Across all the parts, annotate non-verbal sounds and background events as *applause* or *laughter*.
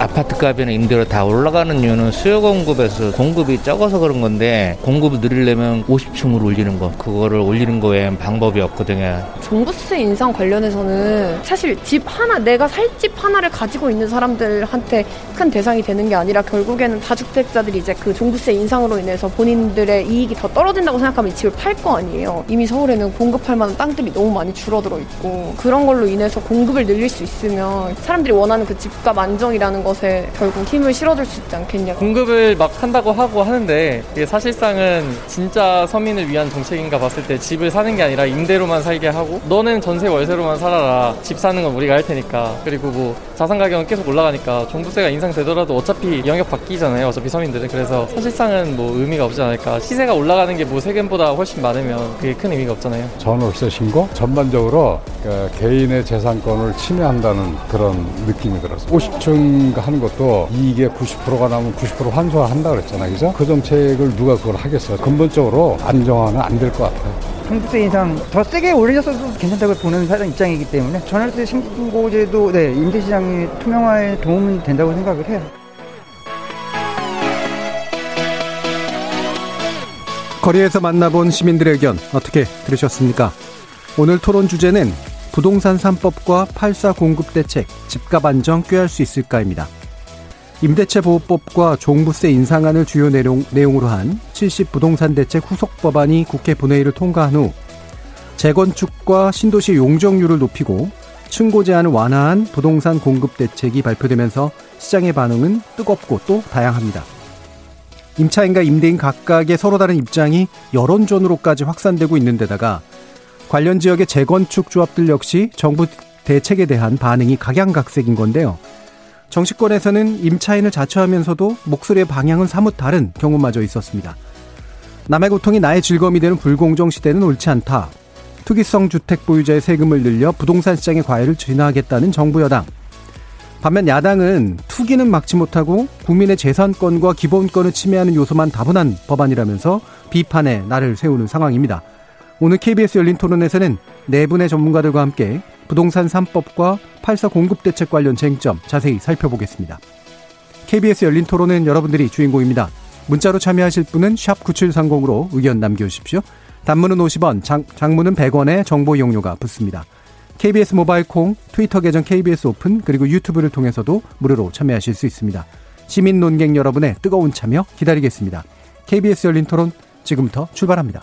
아파트 값이나 임대료 다 올라가는 이유는 수요 공급에서 공급이 적어서 그런 건데 공급을 늘리려면 50층으로 올리는 거 그거를 올리는 거에 방법이 없거든요. 종부세 인상 관련해서는 사실 집 하나 내가 살 집 하나를 가지고 있는 사람들한테 큰 대상이 되는 게 아니라 결국에는 다주택자들이 이제 그 종부세 인상으로 인해서 본인들의 이익이 더 떨어진다고 생각하면 이 집을 팔 거 아니에요. 이미 서울에는 공급할 만한 땅들이 너무 많이 줄어들어 있고 그런 걸로 인해서 공급을 늘릴 수 있으면 사람들이 원하는 그 집값 안정이라는 것에 결국 힘을 실어줄 수 있지 않겠냐. 공급을 막 한다고 하고 하는데 이게 사실상은 진짜 서민을 위한 정책인가 봤을 때 집을 사는 게 아니라 임대로만 살게 하고 너는 전세 월세로만 살아라. 집 사는 건 우리가 할 테니까. 그리고 뭐 자산 가격은 계속 올라가니까 종부세가 인상되더라도 어차피 영역 바뀌잖아요. 어차피 서민들은. 그래서 사실상은 뭐 의미가 없지 않을까. 시세가 올라가는 게 뭐 세금보다 훨씬 많으면 그게 큰 의미가 없잖아요. 전월세 신고 전반적으로 그 개인의 재산권을 침해한다는 그런 느낌이 들었어요. 50층 하는 것도 이익의 90%가 나면 90% 환수한다 그랬잖아요. 그죠? 그 정책을 누가 그걸 하겠어요. 근본적으로 안정화는 안 될 것 같아요. 종부세 인상 더 세게 올리셨어도 괜찮다고 보는 사람 입장이기 때문에 전월세 신고제도 네, 임대시장의 투명화에 도움은 된다고 생각을 해요. 거리에서 만나본 시민들의 의견 어떻게 들으셨습니까? 오늘 토론 주제는 부동산 3법과 8사 공급 대책, 집값 안정 꾀할 수 있을까입니다. 임대차 보호법과 종부세 인상안을 주요 내용, 내용으로 한 70 부동산 대책 후속 법안이 국회 본회의를 통과한 후 재건축과 신도시 용적률을 높이고 층고 제한을 완화한 부동산 공급 대책이 발표되면서 시장의 반응은 뜨겁고 또 다양합니다. 임차인과 임대인 각각의 서로 다른 입장이 여론전으로까지 확산되고 있는 데다가 관련 지역의 재건축 조합들 역시 정부 대책에 대한 반응이 각양각색인 건데요. 정치권에서는 임차인을 자처하면서도 목소리의 방향은 사뭇 다른 경우마저 있었습니다. 남의 고통이 나의 즐거움이 되는 불공정 시대는 옳지 않다. 투기성 주택 보유자의 세금을 늘려 부동산 시장의 과열을 진화하겠다는 정부 여당. 반면 야당은 투기는 막지 못하고 국민의 재산권과 기본권을 침해하는 요소만 다분한 법안이라면서 비판의 날을 세우는 상황입니다. 오늘 KBS 열린 토론에서는 네 분의 전문가들과 함께 부동산 3법과 8사 공급 대책 관련 쟁점 자세히 살펴보겠습니다. KBS 열린 토론은 여러분들이 주인공입니다. 문자로 참여하실 분은 9730으로 의견 남겨주십시오. 단문은 50원, 장, 장문은 100원의 정보 이용료가 붙습니다. KBS 모바일 콩, 트위터 계정 KBS 오픈, 그리고 유튜브를 통해서도 무료로 참여하실 수 있습니다. 시민 논객 여러분의 뜨거운 참여 기다리겠습니다. KBS 열린 토론 지금부터 출발합니다.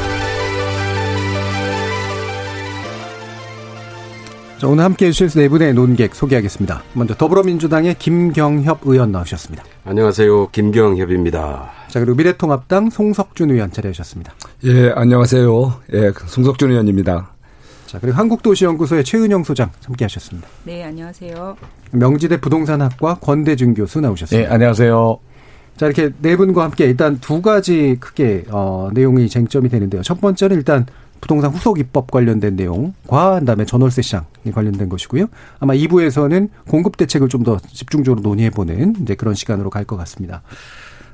자, 오늘 함께 해주실 네 분의 논객 소개하겠습니다. 먼저 더불어민주당의 김경협 의원 나오셨습니다. 안녕하세요. 김경협입니다. 자, 그리고 미래통합당 송석준 의원 자리하셨습니다. 예, 안녕하세요. 예, 송석준 의원입니다. 자, 그리고 한국도시연구소의 최은영 소장 함께 하셨습니다. 네, 안녕하세요. 명지대 부동산학과 권대중 교수 나오셨습니다. 네, 안녕하세요. 자, 이렇게 네 분과 함께 일단 두 가지 크게, 어, 내용이 쟁점이 되는데요. 첫 번째는 일단 부동산 후속 입법 관련된 내용과 그다음에 전월세 시장에 관련된 것이고요. 아마 2부에서는 공급 대책을 좀 더 집중적으로 논의해 보는 이제 그런 시간으로 갈 것 같습니다.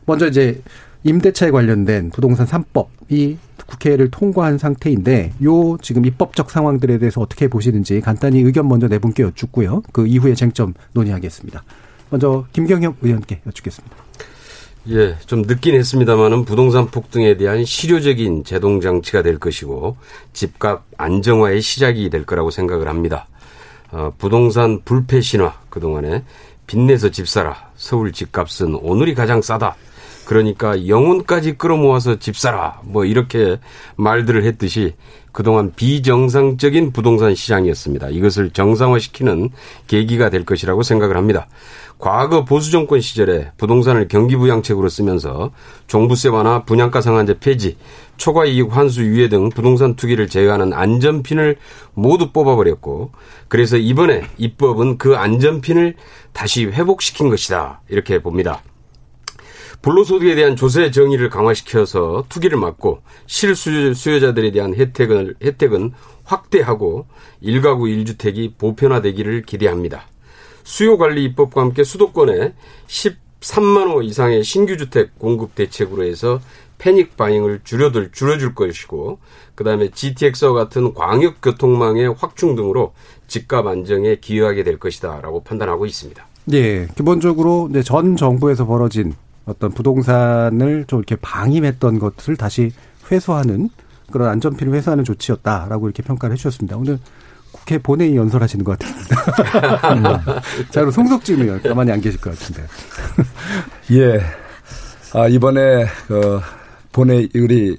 먼저 이제 임대차에 관련된 부동산 3법이 국회를 통과한 상태인데 요 지금 입법적 상황들에 대해서 어떻게 보시는지 간단히 의견 먼저 네 분께 여쭙고요. 그 이후에 쟁점 논의하겠습니다. 먼저 김경혁 의원께 여쭙겠습니다. 예, 좀 늦긴 했습니다만은 부동산 폭등에 대한 실효적인 제동 장치가 될 것이고 집값 안정화의 시작이 될 거라고 생각을 합니다. 어, 부동산 불패 신화 그동안에 빚내서 집 사라 서울 집값은 오늘이 가장 싸다 그러니까 영혼까지 끌어모아서 집 사라. 뭐 이렇게 말들을 했듯이 그동안 비정상적인 부동산 시장이었습니다. 이것을 정상화시키는 계기가 될 것이라고 생각을 합니다. 과거 보수 정권 시절에 부동산을 경기 부양책으로 쓰면서 종부세 완화, 분양가 상한제 폐지, 초과 이익 환수 유예 등 부동산 투기를 제어하는 안전핀을 모두 뽑아버렸고 그래서 이번에 입법은 그 안전핀을 다시 회복시킨 것이다 이렇게 봅니다. 불로소득에 대한 조세 정의를 강화시켜서 투기를 막고 실수요자들에 대한 혜택을, 혜택은 확대하고 1가구 1주택이 보편화되기를 기대합니다. 수요관리 입법과 함께 수도권에 13만 호 이상의 신규 주택 공급 대책으로 해서 패닉 바잉을 줄여들 줄여줄 것이고 그다음에 GTX와 같은 광역 교통망의 확충 등으로 집값 안정에 기여하게 될 것이다라고 판단하고 있습니다. 예, 기본적으로 이제 전 정부에서 벌어진 어떤 부동산을 좀 이렇게 방임했던 것을 다시 회수하는 그런 안전피를 회수하는 조치였다라고 이렇게 평가를 해주셨습니다. 오늘 국회 본회의 연설하시는 것 같은데. 자, 그럼 송석진 의원 가만히 안 계실 것 같은데. *laughs* 예. 아, 이번에 그 본회의 우리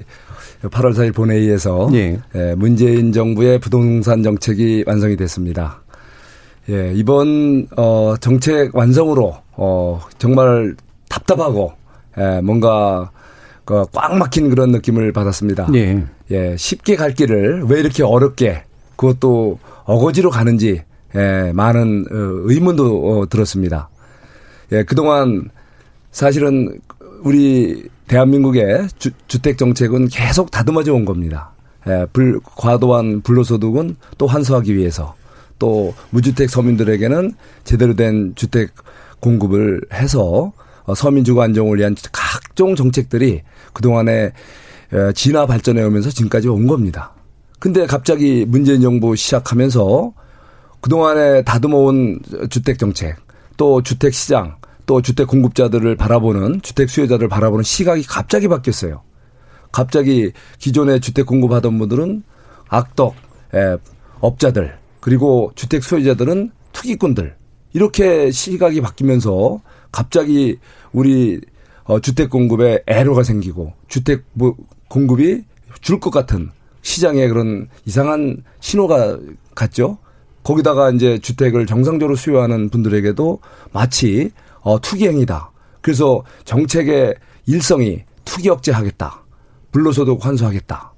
8월 4일 본회의에서 예. 예, 문재인 정부의 부동산 정책이 완성이 됐습니다. 예, 이번 어 정책 완성으로 어 정말 답답하고 예, 뭔가 그꽉 막힌 그런 느낌을 받았습니다. 예. 예, 쉽게 갈 길을 왜 이렇게 어렵게 그것도 어거지로 가는지 예, 많은 어, 의문도 어, 들었습니다. 예, 그동안 사실은 우리 대한민국의 주, 택 정책은 계속 다듬어져 온 겁니다. 예, 불, 과도한 불로소득은 또 환수하기 위해서 또 무주택 서민들에게는 제대로 된 주택 공급을 해서 어, 서민 주거 안정을 위한 각종 정책들이 그동안에 예, 진화 발전해 오면서 지금까지 온 겁니다. 근데 갑자기 문재인 정부 시작하면서 그동안에 다듬어온 주택 정책, 또 주택 시장, 또 주택 공급자들을 바라보는 주택 수요자들을 바라보는 시각이 갑자기 바뀌었어요. 갑자기 기존에 주택 공급하던 분들은 악덕 에, 업자들 그리고 주택 소유자들은 투기꾼들 이렇게 시각이 바뀌면서 갑자기 우리 어, 주택 공급에 애로가 생기고 주택 공급이 줄 것 같은 시장에 그런 이상한 신호가 갔죠. 거기다가 이제 주택을 정상적으로 수요하는 분들에게도 마치 어, 투기행위다. 그래서 정책의 일성이 투기 억제하겠다. 불로소득 환수하겠다.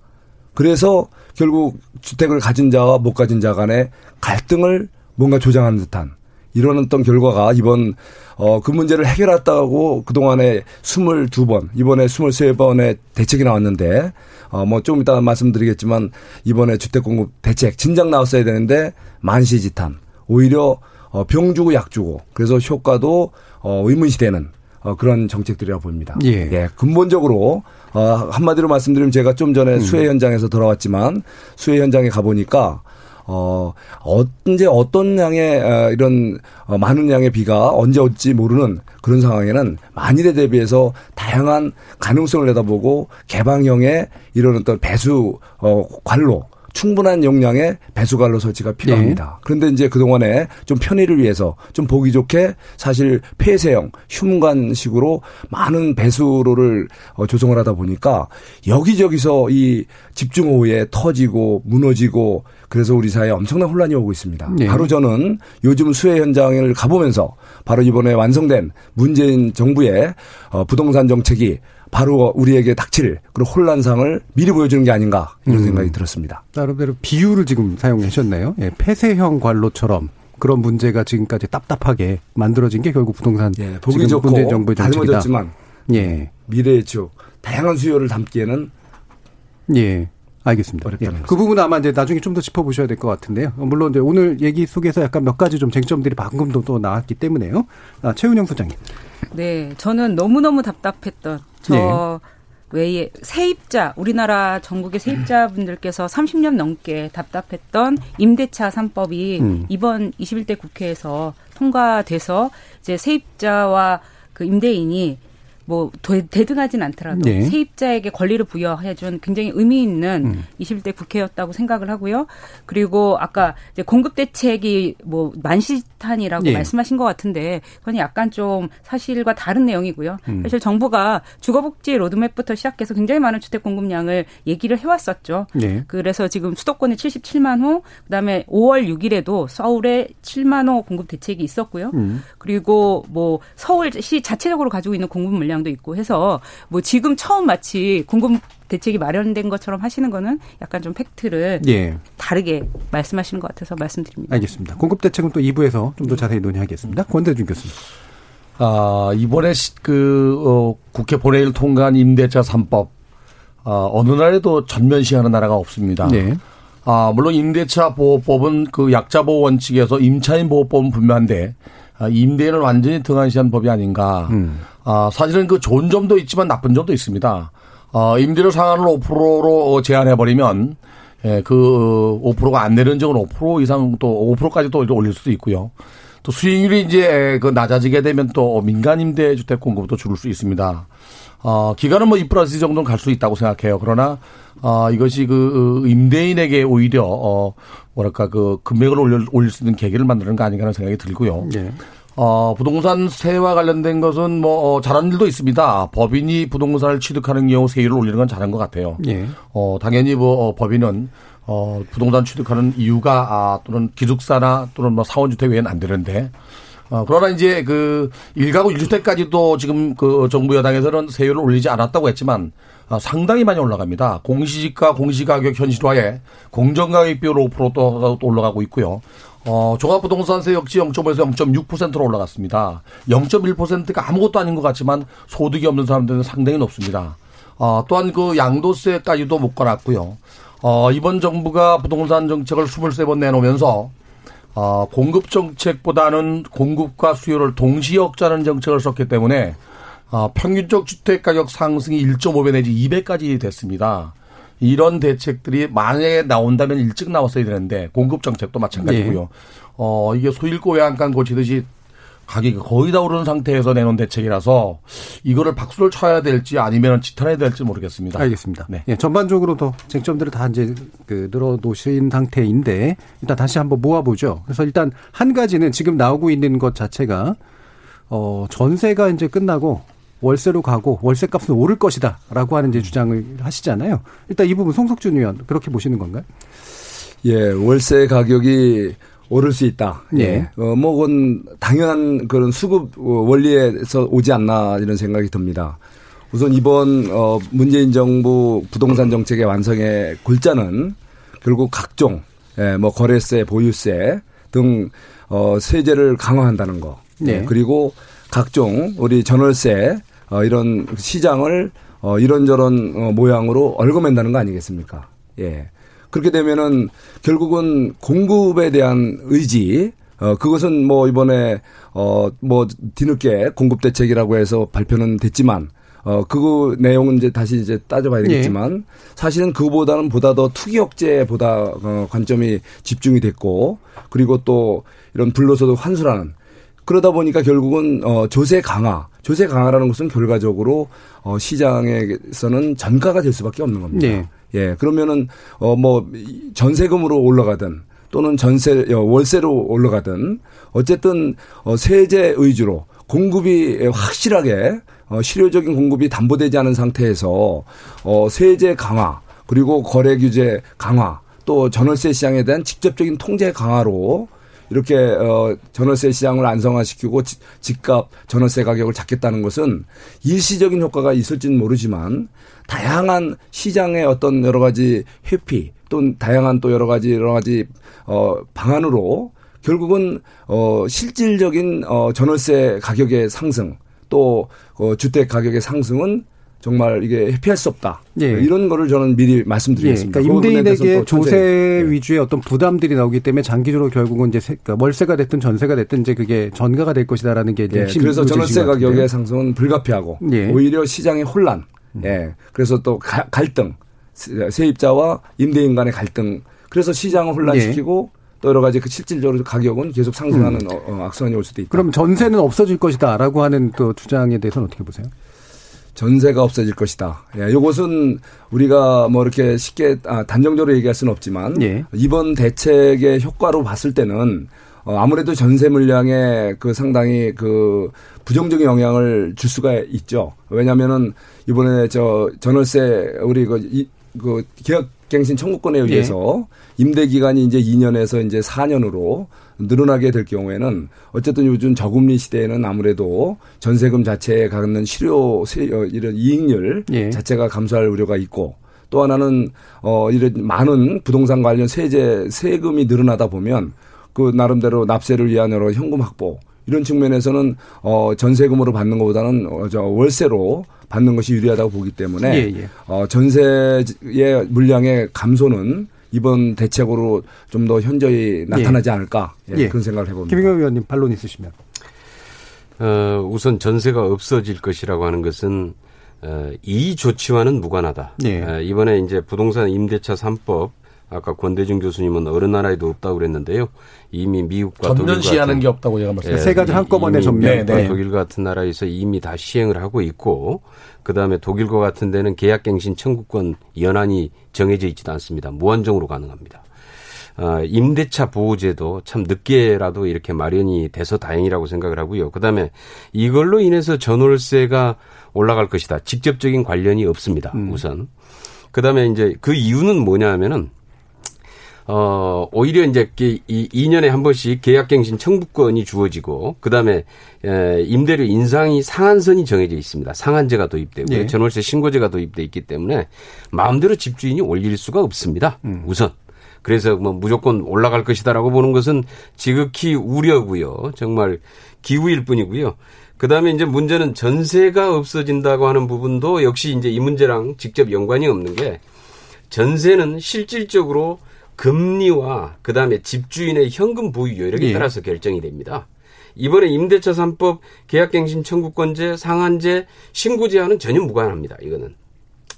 그래서 결국 주택을 가진 자와 못 가진 자 간의 갈등을 뭔가 조장하는 듯한 이런 어떤 결과가 이번 어, 그 문제를 해결했다고 그동안에 22번, 이번에 23번의 대책이 나왔는데 어, 뭐 조금 이따 말씀드리겠지만 이번에 주택공급 대책 진작 나왔어야 되는데 만시지탄 오히려 어, 병 주고 약 주고 그래서 효과도 어, 의문시되는 어, 그런 정책들이라고 봅니다. 예. 예 근본적으로 어, 한마디로 말씀드리면 제가 좀 전에 음. 수해 현장에서 돌아왔지만 수해 현장에 가보니까 어, 언제 어떤 양의 어, 이런 어, 많은 양의 비가 언제 올지 모르는 그런 상황에는 만일에 대비해서 다양한 가능성을 내다보고 개방형의 이런 어떤 배수 어, 관로 충분한 용량의 배수관로 설치가 필요합니다. 네. 그런데 이제 그동안에 좀 편의를 위해서 좀 보기 좋게 사실 폐쇄형 흉관식으로 많은 배수로를 어, 조성을 하다 보니까 여기저기서 이 집중호우에 터지고 무너지고 그래서 우리 사회에 엄청난 혼란이 오고 있습니다. 네. 바로 저는 요즘 수해 현장을 가보면서 바로 이번에 완성된 문재인 정부의 어, 부동산 정책이 바로 우리에게 닥칠 그런 혼란상을 미리 보여주는 게 아닌가 이런 음. 생각이 들었습니다. 나름대로 비유를 지금 사용하셨네요. 예, 폐쇄형 관로처럼 그런 문제가 지금까지 답답하게 만들어진 게 결국 부동산 예, 보기 좋고 문재인 정부의 정책이다. 예. 미래의 쭉 다양한 수요를 담기에는 예. 알겠습니다. 예. 그 부분은 아마 이제 나중에 좀 더 짚어보셔야 될 것 같은데요. 물론 이제 오늘 얘기 속에서 약간 몇 가지 좀 쟁점들이 방금도 또 나왔기 때문에요. 아, 최은영 소장님. 네, 저는 너무너무 답답했던 저 네. 외에 세입자 우리나라 전국의 세입자분들께서 30년 넘게 답답했던 임대차 3법이 음. 이번 21대 국회에서 통과돼서 이제 세입자와 그 임대인이 뭐 대등하진 않더라도 네. 세입자에게 권리를 부여해준 굉장히 의미 있는 음. 21대 국회였다고 생각을 하고요. 그리고 아까 이제 공급 대책이 뭐 만시탄이라고 네. 말씀하신 것 같은데 그건 약간 좀 사실과 다른 내용이고요. 음. 사실 정부가 주거복지 로드맵부터 시작해서 굉장히 많은 주택 공급량을 얘기를 해왔었죠. 네. 그래서 지금 수도권에 77만 호, 그다음에 5월 6일에도 서울에 7만 호 공급 대책이 있었고요. 음. 그리고 뭐 서울시 자체적으로 가지고 있는 공급 물량 경향도 있고 해서 뭐 지금 처음 마치 공급 대책이 마련된 것처럼 하시는 거는 약간 좀 팩트를 예. 다르게 말씀하시는 것 같아서 말씀드립니다. 알겠습니다. 공급 대책은 또 2부에서 좀 더 자세히 논의하겠습니다. 권대중 교수님. 아, 이번에 그 어, 국회 본회의를 통과한 임대차 3법 아, 어느 나라에도 전면 시하는 나라가 없습니다. 네. 아, 물론 임대차 보호법은 그 약자 보호 원칙에서 임차인 보호법은 분명한데 아, 임대인을 완전히 등한시한 법이 아닌가. 음. 아, 사실은 그 좋은 점도 있지만 나쁜 점도 있습니다. 어, 임대료 상한을 5%로 제한해버리면 예, 그 5%가 안 내려는 적은 5% 이상 또 5%까지 또 올릴 수도 있고요. 또 수익률이 이제 그 낮아지게 되면 또 민간 임대 주택 공급도 줄을 수 있습니다. 어, 기간은 뭐2 플러스 정도는 갈 수 있다고 생각해요. 그러나 어, 이것이 그 임대인에게 오히려 어, 뭐랄까 그 금액을 올릴, 올릴 수 있는 계기를 만드는 거 아닌가 하는 생각이 들고요. 네. 어, 부동산 세와 관련된 것은 뭐, 어, 잘하는 일도 있습니다. 법인이 부동산을 취득하는 경우 세율을 올리는 건 잘한 것 같아요. 예. 어, 당연히 뭐, 어, 법인은 어, 부동산 취득하는 이유가 아, 또는 기숙사나 또는 뭐 사원주택 외에는 안 되는데 어, 그러나 이제 그 1가구 1주택까지도 지금 그 정부 여당에서는 세율을 올리지 않았다고 했지만 아, 상당히 많이 올라갑니다. 공시지가 공시가격 현실화에 공정가격 비율 5%또 올라가고 있고요. 어, 종합부동산세 역시 0.5에서 0.6%로 올라갔습니다. 0.1%가 아무것도 아닌 것 같지만 소득이 없는 사람들은 상당히 높습니다. 어, 또한 그 양도세까지도 묶어놨고요. 어, 이번 정부가 부동산 정책을 23번 내놓으면서 어, 공급 정책보다는 공급과 수요를 동시에 억제하는 정책을 썼기 때문에 어, 평균적 주택 가격 상승이 1.5배 내지 2배까지 됐습니다. 이런 대책들이 만약에 나온다면 일찍 나왔어야 되는데 공급 정책도 마찬가지고요. 네. 어 이게 소일고 외양간 고치듯이 가격이 거의 다 오르는 상태에서 내놓은 대책이라서 이거를 박수를 쳐야 될지 아니면 지탄해야 될지 모르겠습니다. 알겠습니다. 네. 예, 전반적으로 도 쟁점들을 다 이제 그 늘어놓으신 상태인데 일단 다시 한번 모아보죠. 그래서 일단 한 가지는 지금 나오고 있는 것 자체가 어 전세가 이제 끝나고 월세로 가고 월세 값은 오를 것이다라고 하는 이제 주장을 하시잖아요. 일단 이 부분 송석준 의원 그렇게 보시는 건가요? 예, 월세 가격이 오를 수 있다. 예. 예. 어, 뭐, 그건 당연한 그런 수급 어, 원리에서 오지 않나 이런 생각이 듭니다. 우선 이번, 어, 문재인 정부 부동산 정책의 완성의 골자는 결국 각종, 예, 뭐, 거래세, 보유세 등, 어, 세제를 강화한다는 거. 네. 그리고 각종 우리 전월세, 어, 이런 시장을 어, 이런저런 어, 모양으로 얽어맨다는 거 아니겠습니까? 예. 그렇게 되면은 결국은 공급에 대한 의지, 어, 그것은 뭐 이번에, 어, 뭐 뒤늦게 공급 대책이라고 해서 발표는 됐지만, 어, 그 내용은 이제 다시 이제 따져봐야 되겠지만, 예. 사실은 그보다는 보다 더 투기 억제보다 어, 관점이 집중이 됐고, 그리고 또 이런 불로소득 환수라는 그러다 보니까 결국은 어 조세 강화, 조세 강화라는 것은 결과적으로 어 시장에서는 전가가 될 수밖에 없는 겁니다. 네. 예. 그러면은 어뭐 전세금으로 올라가든 또는 전세 어, 월세로 올라가든 어쨌든 어 세제 위주로 공급이 확실하게 어 실효적인 공급이 담보되지 않은 상태에서 어 세제 강화 그리고 거래 규제 강화 또 전월세 시장에 대한 직접적인 통제 강화로 이렇게 어 전월세 시장을 안정화시키고 집값 전월세 가격을 잡겠다는 것은 일시적인 효과가 있을지는 모르지만 다양한 시장의 어떤 여러 가지 회피 또는 다양한 또 여러 가지 여러 가지 어 방안으로 결국은 어 실질적인 어 전월세 가격의 상승 또 어 주택 가격의 상승은 정말 이게 회피할 수 없다. 예. 이런 거를 저는 미리 말씀드리겠습니다. 예. 그러니까 임대인에게 조세 예. 위주의 어떤 부담들이 나오기 때문에 장기적으로 결국은 이제 그러니까 월세가 됐든 전세가 됐든 이제 그게 전가가 될 것이다라는 게 예. 그래서 전월세 가격의 상승은 불가피하고 예. 오히려 시장의 혼란, 음. 예. 그래서 또 갈등, 세입자와 임대인 간의 갈등. 그래서 시장을 혼란시키고 예. 또 여러 가지 그 실질적으로 가격은 계속 상승하는 음. 어, 어, 악순환이 올 수도 있다. 그럼 전세는 없어질 것이다라고 하는 또 주장에 대해서는 어떻게 보세요? 전세가 없어질 것이다. 예, 이것은 우리가 뭐 이렇게 쉽게 아, 단정적으로 얘기할 수는 없지만 예. 이번 대책의 효과로 봤을 때는 어, 아무래도 전세 물량에 그 상당히 그 부정적인 영향을 줄 수가 있죠. 왜냐면은 이번에 저 전월세 우리 그, 이, 그 계약 갱신 청구권에 의해서 예. 임대 기간이 이제 2년에서 이제 4년으로 늘어나게 될 경우에는 어쨌든 요즘 저금리 시대에는 아무래도 전세금 자체에 갖는 실효 어, 이런 이익률 예. 자체가 감소할 우려가 있고 또 하나는 어 이런 많은 부동산 관련 세제 세금이 늘어나다 보면 그 나름대로 납세를 위한 여러 현금 확보 이런 측면에서는 어 전세금으로 받는 것보다는 어저 월세로 받는 것이 유리하다고 보기 때문에 예, 예. 어 전세의 물량의 감소는 이번 대책으로 좀 더 현저히 나타나지 예. 않을까 예, 예. 그런 생각을 해봅니다. 김영경 의원님 반론 있으시면. 어, 우선 전세가 없어질 것이라고 하는 것은 어, 이 조치와는 무관하다. 예. 어, 이번에 이제 부동산 임대차 3법 아까 권대중 교수님은 어느 나라에도 없다고 그랬는데요. 이미 미국과 전면 시하는 게 없다고 제가 말씀드렸습니다. 예, 세 가지 한꺼번에 전면. 네, 네. 독일 같은 나라에서 이미 다 시행을 하고 있고 그다음에 독일과 같은 데는 계약갱신 청구권 연한이 정해져 있지도 않습니다. 무한정으로 가능합니다. 어, 임대차 보호제도 참 늦게라도 이렇게 마련이 돼서 다행이라고 생각을 하고요. 그다음에 이걸로 인해서 전월세가 올라갈 것이다. 직접적인 관련이 없습니다. 음. 우선. 그다음에 이제 그 이유는 뭐냐 하면은 어, 오히려 이제 이 2년에 한 번씩 계약갱신 청구권이 주어지고 그다음에 에, 임대료 인상이 상한선이 정해져 있습니다. 상한제가 도입되고 네. 전월세 신고제가 도입돼 있기 때문에 마음대로 집주인이 올릴 수가 없습니다. 음. 우선. 그래서 뭐 무조건 올라갈 것이다라고 보는 것은 지극히 우려고요. 정말 기후일 뿐이고요. 그다음에 이제 문제는 전세가 없어진다고 하는 부분도 역시 이제 이 문제랑 직접 연관이 없는 게 전세는 실질적으로 금리와 그다음에 집주인의 현금 보유 여력에 예. 따라서 결정이 됩니다. 이번에 임대차 3법 계약갱신 청구권제, 상한제, 신고제와는 전혀 무관합니다. 이거는.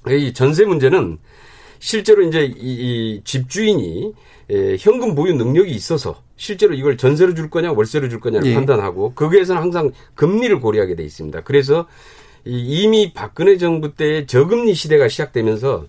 이 전세 문제는 실제로 이제 이, 이 집주인이 에, 현금 보유 능력이 있어서 실제로 이걸 전세로 줄 거냐 월세로 줄 거냐를 예. 판단하고 거기에서는 항상 금리를 고려하게 돼 있습니다. 그래서 이미 박근혜 정부 때 저금리 시대가 시작되면서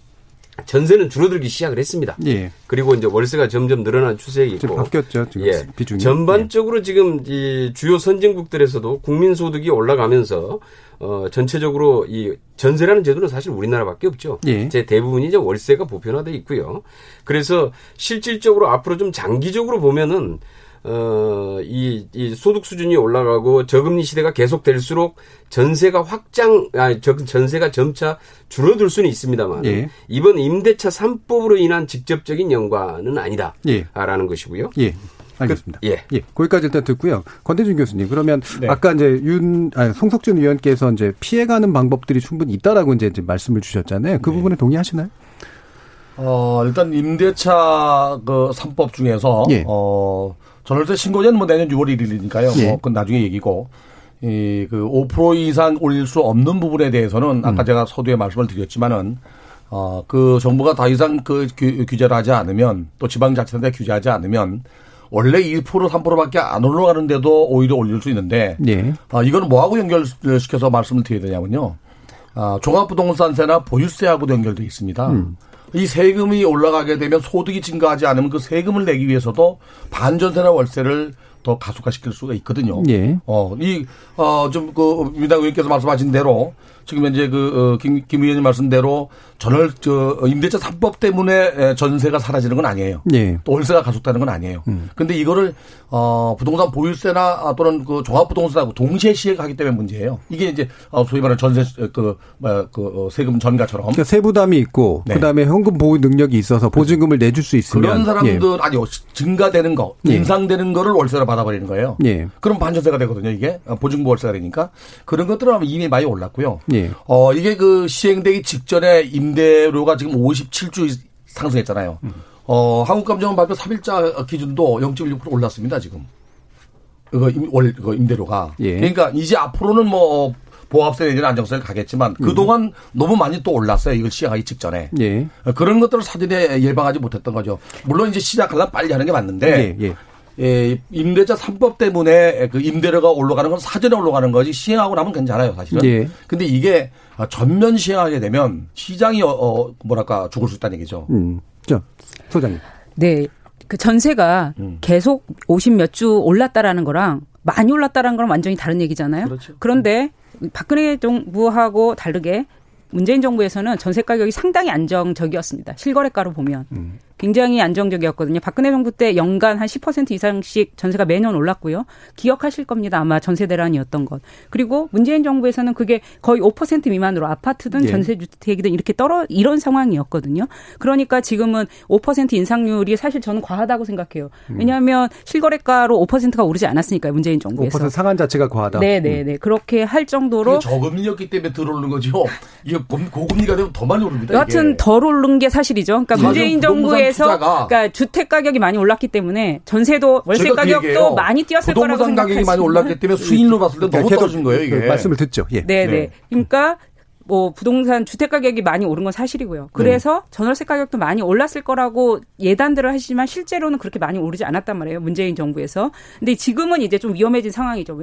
전세는 줄어들기 시작을 했습니다. 예. 그리고 이제 월세가 점점 늘어나는 추세에 있고 지금 바뀌었죠. 지금 예. 비중이. 전반적으로 예. 지금 이 주요 선진국들에서도 국민 소득이 올라가면서 어 전체적으로 이 전세라는 제도는 사실 우리나라밖에 없죠. 예. 제 대부분이 이제 월세가 보편화돼 있고요. 그래서 실질적으로 앞으로 좀 장기적으로 보면은 어, 이, 이 소득 수준이 올라가고 저금리 시대가 계속될수록 전세가 확장, 아, 전세가 점차 줄어들 수는 있습니다만 예. 이번 임대차 3법으로 인한 직접적인 연관은 아니다. 예. 라는 것이고요. 예. 알겠습니다. 그, 예. 예. 거기까지 일단 듣고요. 권대중 교수님, 그러면 네. 아까 이제 윤, 아니, 송석준 의원께서 이제 피해가는 방법들이 충분히 있다라고 이제, 이제 말씀을 주셨잖아요. 그 네. 부분에 동의하시나요? 어, 일단 임대차 그 3법 중에서 예. 어, 전월세 신고제는 뭐 내년 6월 1일이니까요. 예. 뭐 그건 나중에 얘기고 이그5% 이상 올릴 수 없는 부분에 대해서는 아까 음. 제가 서두에 말씀을 드렸지만은 어, 그 정부가 더 이상 그 규, 규제를 하지 않으면 또 지방자치단체 규제하지 않으면 원래 1% 3%밖에 안 올라가는데도 오히려 올릴 수 있는데 예. 아, 이거는 뭐하고 연결시켜서 말씀을 드려야 되냐면요. 아, 종합부동산세나 보유세하고도 연결돼 있습니다. 음. 이 세금이 올라가게 되면 소득이 증가하지 않으면 그 세금을 내기 위해서도 반전세나 월세를 더 가속화시킬 수가 있거든요. 예. 어, 이, 어, 좀, 그, 민당 의원께서 말씀하신 대로 지금 현재 그, 어, 김, 김 의원님 말씀대로 전월, 저, 임대차 3법 때문에 전세가 사라지는 건 아니에요. 예. 또 월세가 가속되는 건 아니에요. 음. 근데 이거를, 어, 부동산 보유세나 또는 그 종합 부동산하고 동시에 시행하기 때문에 문제예요. 이게 이제, 어, 소위 말하는 전세, 그, 뭐, 그, 어, 세금 전가처럼. 그러니까 세부담이 있고, 네. 그 다음에 현금 보유 능력이 있어서 보증금을 내줄 수 있으면. 그런 사람들, 예. 아니요, 증가되는 거, 예. 인상되는 거를 월세로 받아버리는 거예요. 예. 그럼 반전세가 되거든요, 이게. 어, 보증금 월세가 되니까. 그런 것들은 이미 많이 올랐고요. 예. 어, 이게 그 시행되기 직전에 임 대료가 지금 57주 상승했잖아요. 음. 어, 한국감정원 발표 3일자 기준도 0.1% 올랐습니다, 지금. 이거 임, 월, 그 임대료가. 예. 그러니까 이제 앞으로는 뭐 보합세 내지는 안정세를 가겠지만 음. 그동안 너무 많이 또 올랐어요. 이걸 시작하기 직전에. 예. 그런 것들을 사전에 예방하지 못했던 거죠. 물론 이제 시작하려면 빨리 하는 게 맞는데 예. 예. 예, 임대차 3법 때문에 그 임대료가 올라가는 건 사전에 올라가는 거지 시행하고 나면 괜찮아요, 사실은. 예. 근데 이게 전면 시행하게 되면 시장이 어, 어 뭐랄까 죽을 수 있다는 얘기죠. 음. 자, 소장님. 네. 그 전세가 음. 계속 50 몇 주 올랐다라는 거랑 많이 올랐다라는 건 완전히 다른 얘기잖아요. 그렇죠. 그런데 박근혜 정부하고 다르게 문재인 정부에서는 전세 가격이 상당히 안정적이었습니다. 실거래가로 보면. 음. 굉장히 안정적이었거든요. 박근혜 정부 때 연간 한 10% 이상씩 전세가 매년 올랐고요. 기억하실 겁니다. 아마 전세 대란이었던 것. 그리고 문재인 정부에서는 그게 거의 5% 미만으로 아파트든 예. 전세 주택이든 이렇게 떨어 이런 상황이었거든요. 그러니까 지금은 5% 인상률이 사실 저는 과하다고 생각해요. 음. 왜냐하면 실거래가로 5%가 오르지 않았으니까요. 문재인 정부에서. 5% 상한 자체가 과하다. 네, 네, 네. 그렇게 할 정도로 저금리였기 때문에 들어오는 거죠. 이게 고금리가 되면 더 많이 오릅니다. 여하튼 덜 오른 게 사실이죠. 그러니까 문재인 정부의 그래서 그러니까 주택 가격이 많이 올랐기 때문에 전세도 월세 가격도 많이 뛰었을 거라고 생각하시면 가격이 많이 올랐기 때문에 수익률로 봤을 때 너무 떨어진 거예요, 이게. 말씀을 듣죠. 예. 네, 네. 그러니까 뭐 부동산 주택 가격이 많이 오른 건 사실이고요. 그래서 음. 전월세 가격도 많이 올랐을 거라고 예단들을 하시지만 실제로는 그렇게 많이 오르지 않았단 말이에요. 문재인 정부에서. 근데 지금은 이제 좀 위험해진 상황이죠.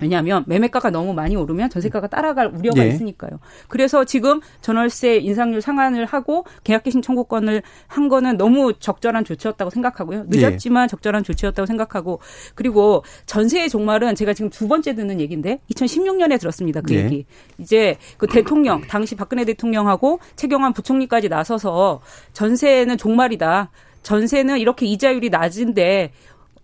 왜냐하면 매매가가 너무 많이 오르면 전세가가 따라갈 우려가 예. 있으니까요. 그래서 지금 전월세 인상률 상한을 하고 계약개신 청구권을 한 거는 너무 적절한 조치였다고 생각하고요. 늦었지만 예. 적절한 조치였다고 생각하고 그리고 전세의 종말은 제가 지금 두 번째 듣는 얘기인데 2016년에 들었습니다. 그 예. 얘기. 이제 그 대통령 당시 박근혜 대통령하고 최경환 부총리까지 나서서 전세는 종말이다. 전세는 이렇게 이자율이 낮은데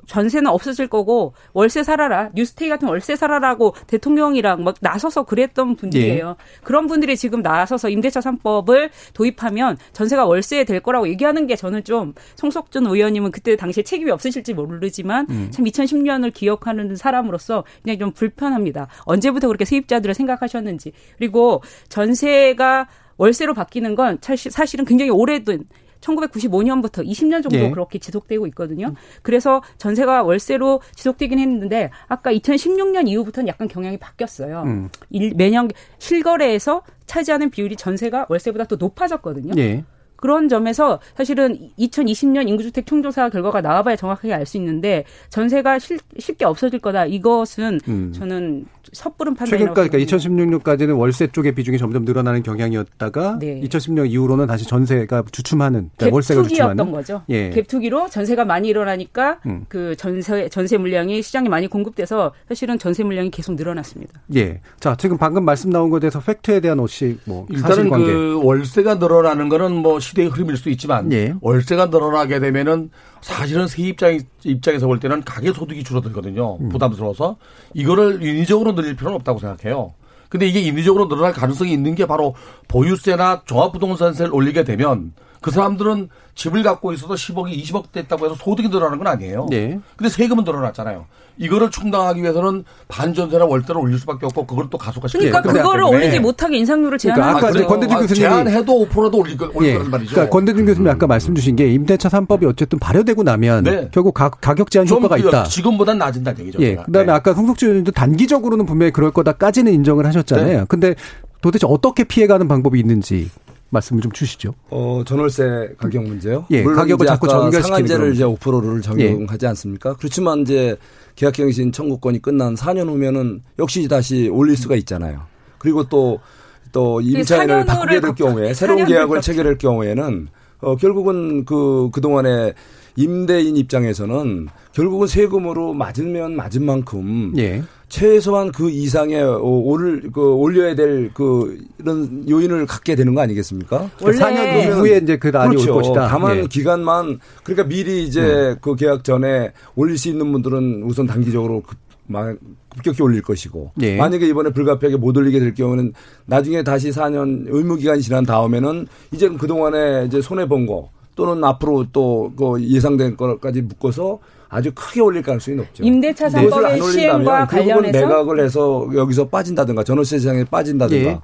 전세는 없어질 거고 월세 살아라 뉴스테이 같은 월세 살아라고 대통령이랑 막 나서서 그랬던 분들이에요. 예. 그런 분들이 지금 나서서 임대차 3법을 도입하면 전세가 월세 될 거라고 얘기하는 게 저는 좀 송석준 의원님은 그때 당시에 책임이 없으실지 모르지만 음. 참 2010년을 기억하는 사람으로서 그냥 좀 불편합니다. 언제부터 그렇게 세입자들을 생각하셨는지 그리고 전세가 월세로 바뀌는 건 사실은 굉장히 오래된 1995년부터 20년 정도 예. 그렇게 지속되고 있거든요. 그래서 전세가 월세로 지속되긴 했는데 아까 2016년 이후부터는 약간 경향이 바뀌었어요. 음. 일, 매년 실거래에서 차지하는 비율이 전세가 월세보다 또 높아졌거든요. 예. 그런 점에서 사실은 2020년 인구주택 총조사 결과가 나와봐야 정확하게 알 수 있는데 전세가 쉽게 없어질 거다. 이것은 음. 저는 섣부른 판단이라고 최근까지 그러니까 2016년까지는 월세 쪽의 비중이 점점 늘어나는 경향이었다가 네. 2010년 이후로는 다시 전세가 주춤하는 그러니까 월세가 주춤하는 거죠. 예. 갭투기로 전세가 많이 일어나니까 음. 그 전세 전세 물량이 시장에 많이 공급돼서 사실은 전세 물량이 계속 늘어났습니다. 예. 자, 지금 방금 말씀 나온 것에 대해서 팩트에 대한 혹시 뭐 일단은 그 월세가 늘어나는 거는 뭐 시대의 흐름일 수 있지만 예. 월세가 늘어나게 되면은 사실은 세입장 입장에서 볼 때는 가계 소득이 줄어들거든요. 음. 부담스러워서 이거를 인위적으로 늘릴 필요는 없다고 생각해요. 근데 이게 인위적으로 늘어날 가능성이 있는 게 바로 보유세나 종합부동산세를 올리게 되면 그 사람들은 집을 갖고 있어도 10억이 20억 됐다고 해서 소득이 늘어나는 건 아니에요. 네. 근데 세금은 늘어났잖아요. 이거를 충당하기 위해서는 반전세나 월세를 올릴 수밖에 없고 그걸 또 가속화시키는 그러니까 그거를 올리지 못하게 인상률을 제한하는 그러니까 아까 권대중 교수님 제한해도 5%도 올릴 거 올릴 예. 거란 말이죠. 그러니까 권대중 교수님 아까 말씀 주신 게 임대차 3법이 어쨌든 발효되고 나면 네. 결국 가, 격 제한 효과가 있다. 지금보단 낮은다는 얘기죠. 예. 그다음에 네. 아까 송석주 의원님도 단기적으로는 분명히 그럴 거다까지는 인정을 하셨잖아요. 네. 근데 도대체 어떻게 피해가는 방법이 있는지 말씀을 좀 주시죠. 어, 전월세 가격 문제요? 예, 가격을 자꾸 전결시키는 상한제를 이제 5%를 적용하지 예. 않습니까? 그렇지만 이제 계약갱신 청구권이 끝난 4년 후면은 역시 다시 올릴 수가 있잖아요. 그리고 또또 임차인을 바꾸게 될 경우에 새로운 계약을 체결할 경우에는 어 결국은 그 그동안에 임대인 입장에서는 결국은 세금으로 맞으면 맞은 만큼 예. 최소한 그 이상의 올, 그 올려야 될 그 이런 요인을 갖게 되는 거 아니겠습니까? 원래 4년 이후에 이제 그 난이 그렇죠. 올 것이다. 다만 예. 기간만 그러니까 미리 이제 음. 그 계약 전에 올릴 수 있는 분들은 우선 단기적으로 그, 막 급격히 올릴 것이고 예. 만약에 이번에 불가피하게 못 올리게 될 경우는 나중에 다시 4년 의무 기간이 지난 다음에는 이제 그 동안에 이제 손해 본 거 또는 앞으로 또 그 예상된 것까지 묶어서 아주 크게 올릴 가능성이 높죠. 임대차 3법의 시행과 관련해서 매각을 해서 여기서 빠진다든가 전월세 시장에 빠진다든가. 예.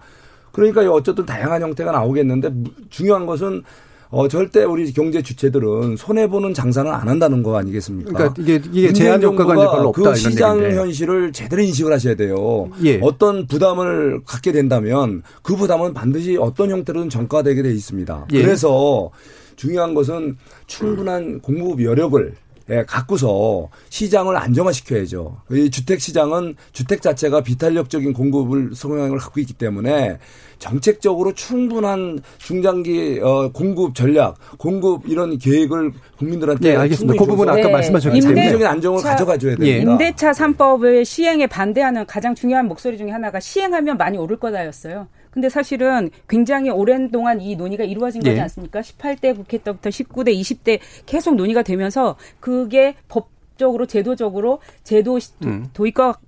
그러니까 어쨌든 다양한 형태가 나오겠는데 중요한 것은 어, 절대 우리 경제 주체들은 손해 보는 장사는 안 한다는 거 아니겠습니까? 그러니까 이게, 이게 제한 효과가 이제 별로 없다. 그 시장 현실을 제대로 인식을 하셔야 돼요. 예. 어떤 부담을 갖게 된다면 그 부담은 반드시 어떤 형태로든 전가되게 돼 있습니다. 예. 그래서 중요한 것은 충분한 공급 여력을 예, 갖고서 시장을 안정화시켜야죠. 이 주택 시장은 주택 자체가 비탄력적인 공급을 성향을 갖고 있기 때문에 정책적으로 충분한 중장기 어, 공급 전략, 공급 이런 계획을 국민들한테 네, 알겠습니다. 그 부분 아까 네. 말씀하셨기 때문에 임대적인 안정을 차, 가져가줘야 됩니다. 예. 임대차 3법을 시행에 반대하는 가장 중요한 목소리 중에 하나가 시행하면 많이 오를 거다였어요. 근데 사실은 굉장히 오랜 동안 이 논의가 이루어진 거지 예. 않습니까? 18대 국회 때부터 19대, 20대 계속 논의가 되면서 그게 법적으로 제도적으로 제도 음. 도입과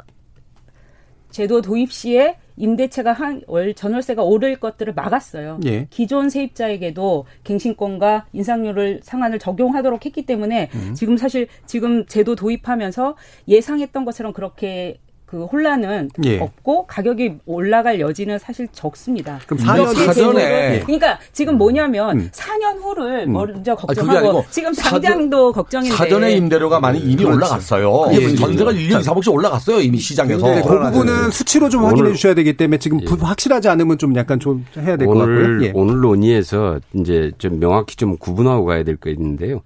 제도 도입 시에 임대차가 한 월 전월세가 오를 것들을 막았어요. 예. 기존 세입자에게도 갱신권과 인상률을 상한을 적용하도록 했기 때문에 음. 지금 사실 지금 제도 도입하면서 예상했던 것처럼 그렇게 그 혼란은 예. 없고 가격이 올라갈 여지는 사실 적습니다. 그럼 4년 사전에 그러니까 지금 뭐냐면 음. 4년 후를 음. 먼저 걱정하고 지금 당장도 걱정인데 사전에 임대료가 많이 이미 그렇지. 올라갔어요. 예. 전세가 1년 4억씩 올라갔어요. 이미 시장에서. 네, 그 부분은 수치로 좀 확인해 주셔야 되기 때문에 지금 예. 확실하지 않으면 좀 약간 좀 해야 될 것 같고요. 예. 오늘 논의에서 이제 좀 명확히 좀 구분하고 가야 될 거 있는데요.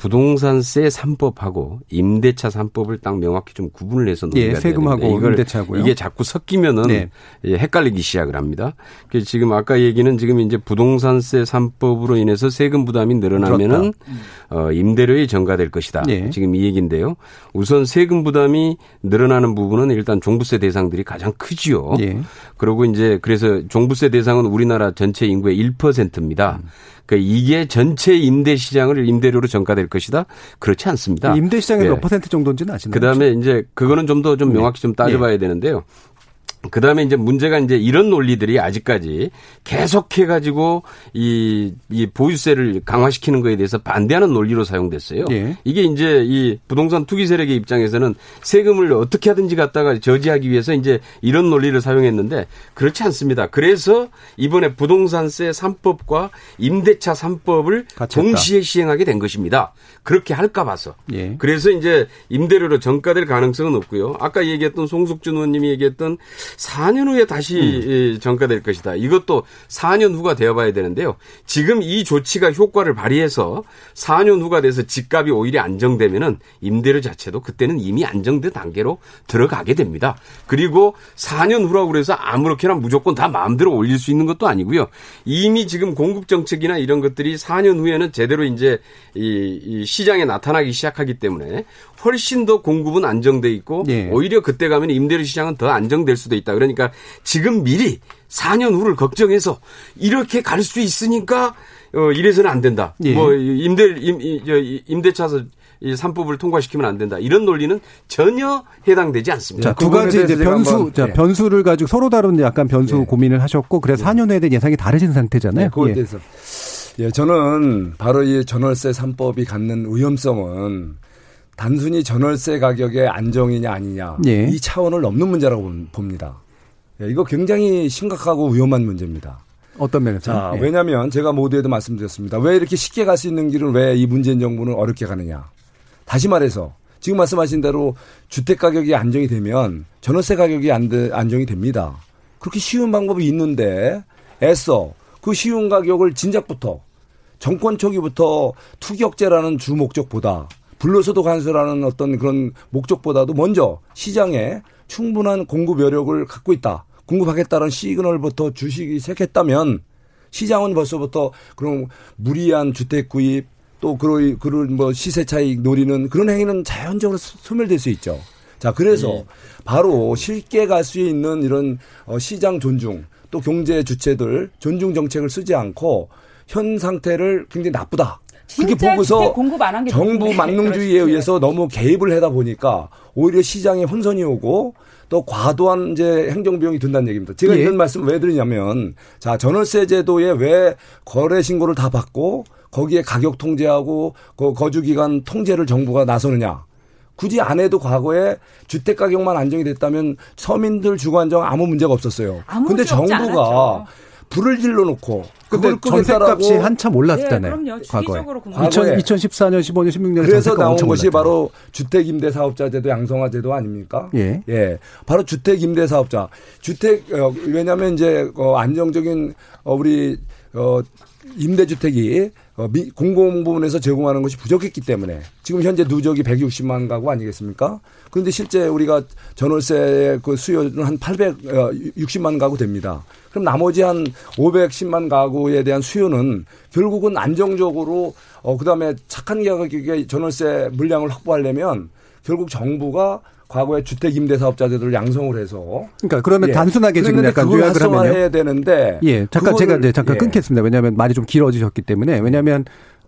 부동산세 3법하고 임대차 3법을 딱 명확히 좀 구분을 해서 논의가 예, 세금하고 이걸 임대차고요. 이게 자꾸 섞이면은 네. 헷갈리기 시작을 합니다. 그래서 지금 아까 얘기는 지금 이제 부동산세 3법으로 인해서 세금 부담이 늘어나면은 어, 임대료에 전가될 것이다. 예. 지금 이 얘기인데요. 우선 세금 부담이 늘어나는 부분은 일단 종부세 대상들이 가장 크지요. 예. 그리고 이제 그래서 종부세 대상은 우리나라 전체 인구의 1%입니다. 음. 그 이게 전체 임대 시장을 임대료로 전가될 것이다. 그렇지 않습니다. 임대 시장의 네. 몇 퍼센트 정도인지는 아시나요? 그다음에 이제 그거는 좀 더좀 좀 네. 명확히 좀 따져봐야 네. 되는데요. 그 다음에 이제 문제가 이제 이런 논리들이 아직까지 계속해가지고 이, 이 보유세를 강화시키는 거에 대해서 반대하는 논리로 사용됐어요. 예. 이게 이제 이 부동산 투기 세력의 입장에서는 세금을 어떻게 하든지 갖다가 저지하기 위해서 이제 이런 논리를 사용했는데 그렇지 않습니다. 그래서 이번에 부동산세 3법과 임대차 3법을 동시에 시행하게 된 것입니다. 그렇게 할까 봐서. 예. 그래서 이제 임대료로 전가될 가능성은 없고요. 아까 얘기했던 송숙준 의원님이 얘기했던 4년 후에 다시 음. 전가될 것이다. 이것도 4년 후가 되어봐야 되는데요. 지금 이 조치가 효과를 발휘해서 4년 후가 돼서 집값이 오히려 안정되면은 임대료 자체도 그때는 이미 안정된 단계로 들어가게 됩니다. 그리고 4년 후라고 그래서 아무렇게나 무조건 다 마음대로 올릴 수 있는 것도 아니고요. 이미 지금 공급 정책이나 이런 것들이 4년 후에는 제대로 이제 이, 이 시장에 나타나기 시작하기 때문에 훨씬 더 공급은 안정돼 있고 예. 오히려 그때 가면 임대료 시장은 더 안정될 수도 있다. 그러니까 지금 미리 4년 후를 걱정해서 이렇게 갈 수 있으니까 어 이래서는 안 된다. 예. 뭐 임대 임, 임대차서 이 3법을 통과시키면 안 된다. 이런 논리는 전혀 해당되지 않습니다. 자, 두 가지 이제 변수, 한번, 자, 네. 변수를 가지고 서로 다른 약간 변수 네. 고민을 하셨고, 그래서 네. 4년 후에 대한 예상이 다르신 상태잖아요. 네, 그거에 예. 대해서. 예, 저는 바로 이 전월세 3법이 갖는 위험성은 단순히 전월세 가격의 안정이냐 아니냐 예. 이 차원을 넘는 문제라고 봅니다. 예, 이거 굉장히 심각하고 위험한 문제입니다. 어떤 면에서? 자, 예. 왜냐하면 제가 모두에도 말씀드렸습니다. 왜 이렇게 쉽게 갈 수 있는 길을 왜 이 문재인 정부는 어렵게 가느냐? 다시 말해서 지금 말씀하신 대로 주택 가격이 안정이 되면 전월세 가격이 안정이 됩니다. 그렇게 쉬운 방법이 있는데 애써 그 쉬운 가격을 진작부터 정권 초기부터 투격제라는 주 목적보다 불로소득 환수라는 어떤 그런 목적보다도 먼저 시장에 충분한 공급 여력을 갖고 있다. 공급하겠다는 시그널부터 주식이 시작했다면 시장은 벌써부터 그런 무리한 주택 구입 또 그런 그런 뭐 시세 차익 노리는 그런 행위는 자연적으로 소멸될 수 있죠. 자, 그래서 네. 바로 쉽게 갈수 있는 이런 어, 시장 존중 또 경제 주체들 존중 정책을 쓰지 않고 현 상태를 굉장히 나쁘다. 그렇게 보고서 정부 만능주의에 의해서 너무 개입을 하다 보니까 오히려 시장에 혼선이 오고 또 과도한 이제 행정 비용이 든다는 얘기입니다. 제가 예. 이런 말씀 왜 드리냐면 자 전월세 제도에 왜 거래 신고를 다 받고 거기에 가격 통제하고 그 거주 기간 통제를 정부가 나서느냐. 굳이 안 해도 과거에 주택 가격만 안정이 됐다면 서민들 주거 안정 아무 문제가 없었어요. 근데 정부가 불을 질러 놓고 근데 전세값이 한참 올랐다네요. 네, 과거에. 2000, 2014년, 15년, 16년 그래서 나온 것이 올랐잖아요. 바로 주택 임대 사업자제도 양성화제도 아닙니까? 예. 예. 바로 주택 임대 사업자. 주택 어, 왜냐하면 이제 어, 안정적인 어, 우리 어 임대 주택이 어, 미, 공공부문에서 제공하는 것이 부족했기 때문에 지금 현재 누적이 160만 가구 아니겠습니까? 그런데 실제 우리가 전월세 그 수요는 한 860만 어, 가구 됩니다. 그럼 나머지 한 510만 가구에 대한 수요는 결국은 안정적으로 어 그다음에 착한 가격에 전월세 물량을 확보하려면 결국 정부가 과거에 주택 임대 사업자들을 양성을 해서 그러니까 그러면 예. 단순하게 지금 약간 요약을 하면 해야 되는데 예 잠깐 제가 이제 잠깐 예. 끊겠습니다 왜냐하면 말이 좀 길어지셨기 때문에 왜냐하면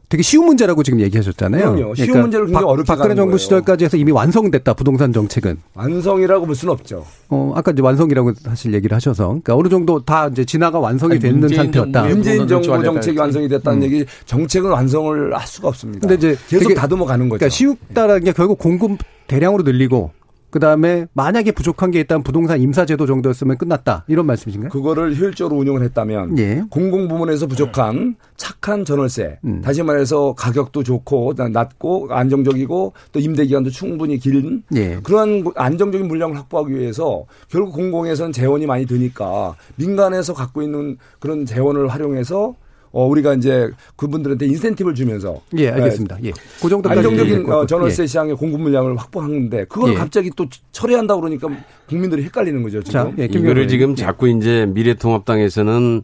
되게 쉬운 문제라고 지금 얘기하셨잖아요. 그럼요. 쉬운 그러니까 문제를 굉장히 어렵게 박근혜 정부 시절까지 해서 이미 완성됐다 부동산 정책은. 완성이라고 볼 수는 없죠. 어 아까 이제 완성이라고 사실 얘기를 하셔서 그러니까 어느 정도 다 이제 진화가 완성이 아니, 되는 상태였다. 문재인 정부 정책이 완성이 됐다는 음. 얘기 정책은 완성을 할 수가 없습니다. 근데 이제 계속 다듬어 가는 거죠. 그러니까 쉬웠다라는 게 결국 공급 대량으로 늘리고 그 다음에 만약에 부족한 게 있다면 부동산 임사제도 정도였으면 끝났다 이런 말씀이신가요? 그거를 효율적으로 운영을 했다면 예. 공공 부문에서 부족한 착한 전월세, 음. 다시 말해서 가격도 좋고 낮고 안정적이고 또 임대 기간도 충분히 긴 예. 그러한 안정적인 물량을 확보하기 위해서 결국 공공에서는 재원이 많이 드니까 민간에서 갖고 있는 그런 재원을 활용해서 어, 우리가 이제 그분들한테 인센티브를 주면서. 예, 알겠습니다. 예. 그 정도 안정적인 어, 전월세 예. 시장의 공급 물량을 확보하는데 그걸 예. 갑자기 또 철회한다 그러니까 국민들이 헷갈리는 거죠. 지금. 자, 예, 이거를 지금 자꾸 이제 미래통합당에서는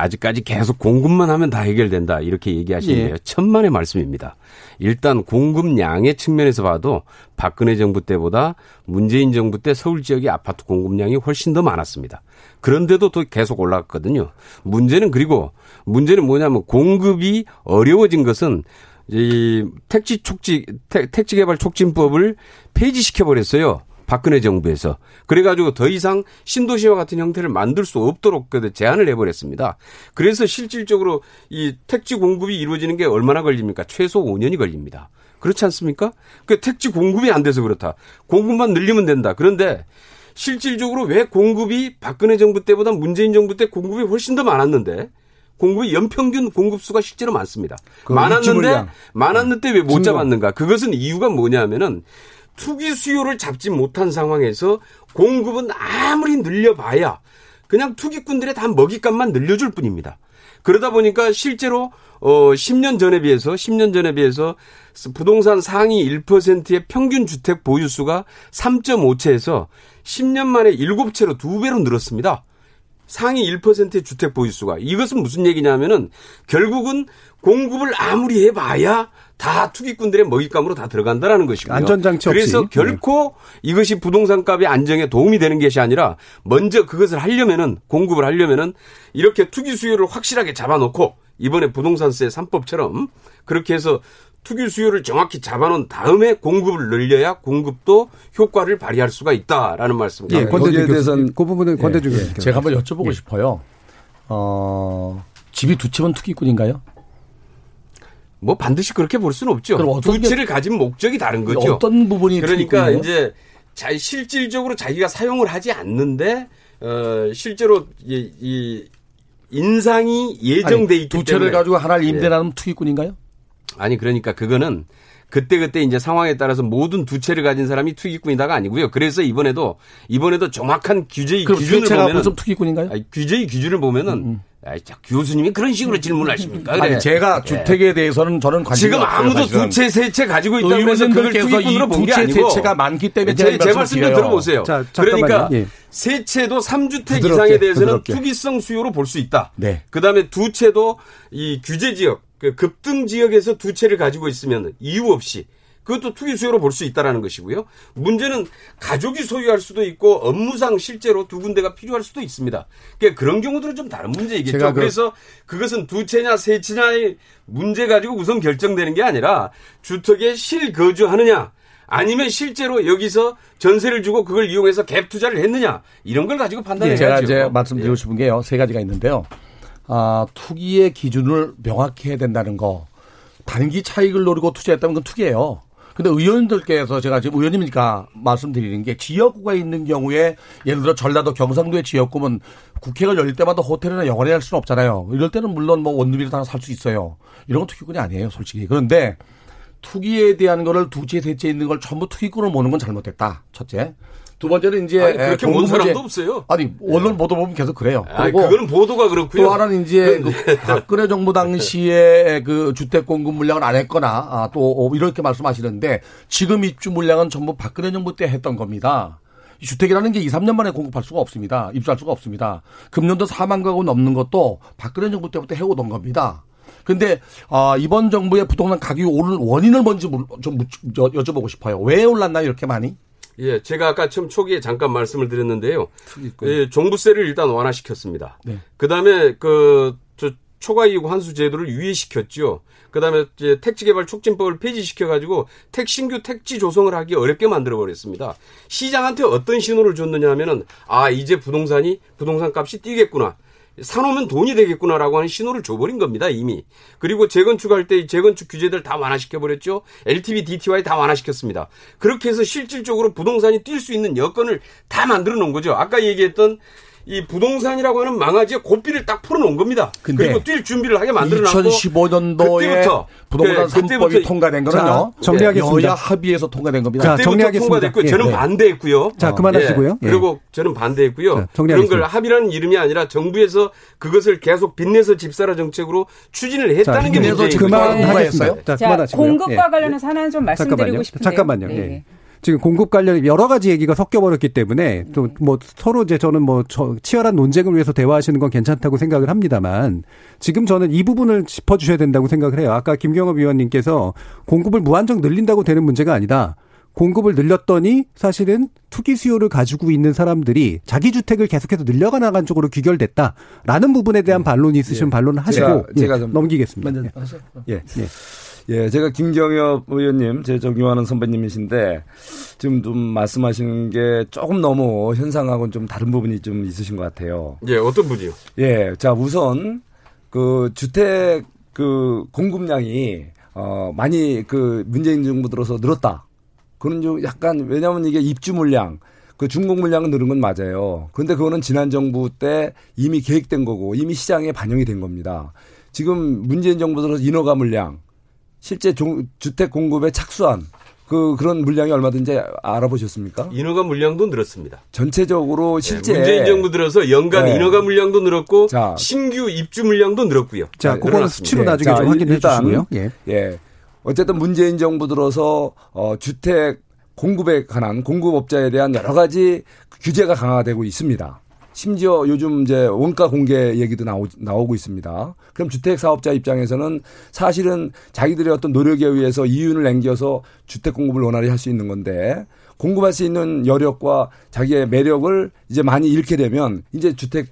아직까지 계속 공급만 하면 다 해결된다 이렇게 얘기하시는데요. 예. 천만의 말씀입니다. 일단 공급량의 측면에서 봐도 박근혜 정부 때보다 문재인 정부 때 서울 지역의 아파트 공급량이 훨씬 더 많았습니다. 그런데도 또 계속 올라갔거든요. 문제는 그리고 문제는 뭐냐면 공급이 어려워진 것은 이 택지 촉지 택지 개발 촉진법을 폐지시켜 버렸어요. 박근혜 정부에서. 그래가지고 더 이상 신도시와 같은 형태를 만들 수 없도록 그 제한을 해버렸습니다. 그래서 실질적으로 이 택지 공급이 이루어지는 게 얼마나 걸립니까? 최소 5년이 걸립니다. 그렇지 않습니까? 그 택지 공급이 안 돼서 그렇다. 공급만 늘리면 된다. 그런데 실질적으로 왜 공급이 박근혜 정부 때보다 문재인 정부 때 공급이 훨씬 더 많았는데 공급의 연평균 공급수가 실제로 많습니다. 많았는데 많았는데 왜 못 잡았는가? 그것은 이유가 뭐냐면은 투기 수요를 잡지 못한 상황에서 공급은 아무리 늘려봐야 그냥 투기꾼들의 다 먹잇감만 늘려줄 뿐입니다. 그러다 보니까 실제로 어 10년 전에 비해서 10년 전에 비해서 부동산 상위 1%의 평균 주택 보유수가 3.5채에서 10년 만에 7채로 2배로 늘었습니다. 상위 1%의 주택 보유수가. 이것은 무슨 얘기냐면은 결국은 공급을 아무리 해봐야 다 투기꾼들의 먹잇감으로 다 들어간다라는 것이고요. 안전장치 없이. 그래서 결코 네. 이것이 부동산 값의 안정에 도움이 되는 것이 아니라 먼저 그것을 하려면은 공급을 하려면은 이렇게 투기 수요를 확실하게 잡아놓고 이번에 부동산세 3법처럼 그렇게 해서 투기 수요를 정확히 잡아놓은 다음에 공급을 늘려야 공급도 효과를 발휘할 수가 있다라는 말씀입니다. 예, 권대중 교수님. 그 부분은 권대중 교수님. 예, 제가 한번 여쭤보고 예. 싶어요. 어, 집이 두 채면 투기꾼인가요? 뭐 반드시 그렇게 볼 수는 없죠. 두 채를 가진 목적이 다른 거죠. 어떤 부분이 그러니까 투기꾼이에요? 이제 자 실질적으로 자기가 사용을 하지 않는데 어 실제로 이, 이 인상이 예정돼 있기 두 채를 가지고 하나를 임대하는 예. 투기꾼인가요? 아니 그러니까 그거는 그때 그때 이제 상황에 따라서 모든 두 채를 가진 사람이 투기꾼이다가 아니고요. 그래서 이번에도 이번에도 정확한 규제의 기준을 보면은 투기꾼인가요? 아니, 규제의 기준을 보면은 음, 음. 아, 자, 교수님이 그런 식으로 질문하십니까? 을 아니, 제가 네. 주택에 대해서는 저는 관심 지금 아무도 두 채, 세 채 가지고 있다고 해서 그걸 투기꾼으로 본 게 아니고 세 채가 많기 때문에 제, 제 말씀 좀 들어보세요. 자, 그러니까 예. 세 채도 3주택 이상에 대해서는 부드럽게. 투기성 수요로 볼 수 있다. 네. 그 다음에 두 채도 이 규제 지역, 그 급등 지역에서 두 채를 가지고 있으면 이유 없이 그것도 투기 수요로 볼 수 있다라는 것이고요. 문제는 가족이 소유할 수도 있고 업무상 실제로 두 군데가 필요할 수도 있습니다. 그러니까 그런 경우들은 좀 다른 문제이겠죠. 그 그래서 그것은 두 채냐 세 채냐의 문제 가지고 우선 결정되는 게 아니라 주택에 실거주하느냐 아니면 실제로 여기서 전세를 주고 그걸 이용해서 갭 투자를 했느냐 이런 걸 가지고 판단해야죠. 제가 이제 말씀드리고 싶은 게요 세 가지가 있는데요. 아, 투기의 기준을 명확히 해야 된다는 거. 단기 차익을 노리고 투자했다면 그건 투기예요. 근데 의원들께서 제가 지금 의원님이니까 말씀드리는 게 지역구가 있는 경우에 예를 들어 전라도 경상도의 지역구면 국회가 열릴 때마다 호텔이나 영화를 할 수는 없잖아요. 이럴 때는 물론 뭐 원룸이라도 하나 살 수 있어요. 이런 건 투기꾼이 아니에요, 솔직히. 그런데 투기에 대한 거를 두째, 셋째 있는 걸 전부 투기꾼으로 모는 건 잘못됐다. 첫째. 두 번째는 이제 아니, 그렇게 본 사람도 없어요. 아니 오늘 보도 보면 계속 그래요. 아니, 그거는 보도가 그렇고요. 또 하나는 이제 그 박근혜 정부 당시에 그 주택 공급 물량을 안 했거나 아, 또 이렇게 말씀하시는데 지금 입주 물량은 전부 박근혜 정부 때 했던 겁니다. 주택이라는 게 2, 3년 만에 공급할 수가 없습니다. 입주할 수가 없습니다. 금년도 4만 가구 넘는 것도 박근혜 정부 때부터 해오던 겁니다. 근데 아, 이번 정부의 부동산 가격이 오른 원인을 뭔지 좀 여쭤보고 싶어요. 왜 올랐나요 이렇게 많이? 예, 제가 아까 처음 초기에 잠깐 말씀을 드렸는데요. 예, 종부세를 일단 완화시켰습니다. 네. 그다음에 그저 초과 이익 환수 제도를 유예시켰죠. 그다음에 이제 택지 개발 촉진법을 폐지시켜 가지고 택 신규 택지 조성을 하기 어렵게 만들어 버렸습니다. 시장한테 어떤 신호를 줬느냐 하면은 아, 이제 부동산이 부동산 값이 뛰겠구나. 사놓으면 돈이 되겠구나라고 하는 신호를 줘버린 겁니다, 이미. 그리고 재건축할 때 재건축 규제들 다 완화시켜 버렸죠. LTV, DTY 다 완화시켰습니다. 그렇게 해서 실질적으로 부동산이 뛸 수 있는 여건을 다 만들어 놓은 거죠. 아까 얘기했던 이 부동산이라고 하는 망아지에 고삐를 딱 풀어놓은 겁니다. 그리고 뛸 준비를 하게 만들어놨고 2015년도에 그때부터 부동산 그, 3법이 통과된 거는요. 정리하겠습니다. 여야 합의에서 통과된 겁니다. 자, 정리하겠습니다. 통과됐고 예. 저는 네. 반대했고요. 자, 그만하시고요. 예. 그리고 저는 반대했고요. 자, 그런 걸 합의라는 이름이 아니라 정부에서 그것을 계속 빚내서 집사라 정책으로 추진을 했다는 자, 게 문제입니다. 그만하겠어요. 자, 그만하시고요. 공급과 예. 관련해서 하나는 좀 말씀드리고 잠깐만요. 싶은데요. 잠깐만요. 네. 예. 지금 공급 관련 여러 가지 얘기가 섞여버렸기 때문에 또 뭐 서로 이제 저는 뭐 치열한 논쟁을 위해서 대화하시는 건 괜찮다고 생각을 합니다만 지금 저는 이 부분을 짚어주셔야 된다고 생각을 해요. 아까 김경업 위원님께서 공급을 무한정 늘린다고 되는 문제가 아니다. 공급을 늘렸더니 사실은 투기 수요를 가지고 있는 사람들이 자기 주택을 계속해서 늘려가 나간 쪽으로 귀결됐다라는 부분에 대한 반론이 있으시면 예. 반론을 하시고 제가, 제가 예, 넘기겠습니다. 먼저 예. 예. 예, 제가 김경엽 의원님, 제 존경하는 선배님이신데 지금 좀 말씀하시는 게 조금 너무 현상하고는 좀 다른 부분이 좀 있으신 것 같아요. 예, 어떤 분이요? 예, 자 우선 그 주택 그 공급량이 어 많이 그 문재인 정부 들어서 늘었다. 그런 좀 약간 왜냐하면 이게 입주 물량 그 중공 물량은 늘은 건 맞아요. 그런데 그거는 지난 정부 때 이미 계획된 거고 이미 시장에 반영이 된 겁니다. 지금 문재인 정부 들어서 인허가 물량 실제 종, 주택 공급에 착수한 그 그런 물량이 얼마든지 알아보셨습니까? 인허가 물량도 늘었습니다. 전체적으로 네, 실제 네, 문재인 정부 들어서 연간 네. 인허가 물량도 늘었고 자, 신규 입주 물량도 늘었고요. 자, 네, 그거는 수치로 네. 나중에 자, 좀 확인해 주시고요. 예. 예. 어쨌든 문재인 정부 들어서 어 주택 공급에 관한 공급업자에 대한 여러 가지 규제가 강화되고 있습니다. 심지어 요즘 이제 원가 공개 얘기도 나오, 나오고 있습니다. 그럼 주택 사업자 입장에서는 사실은 자기들의 어떤 노력에 의해서 이윤을 남겨서 주택 공급을 원활히 할 수 있는 건데 공급할 수 있는 여력과 자기의 매력을 이제 많이 잃게 되면 이제 주택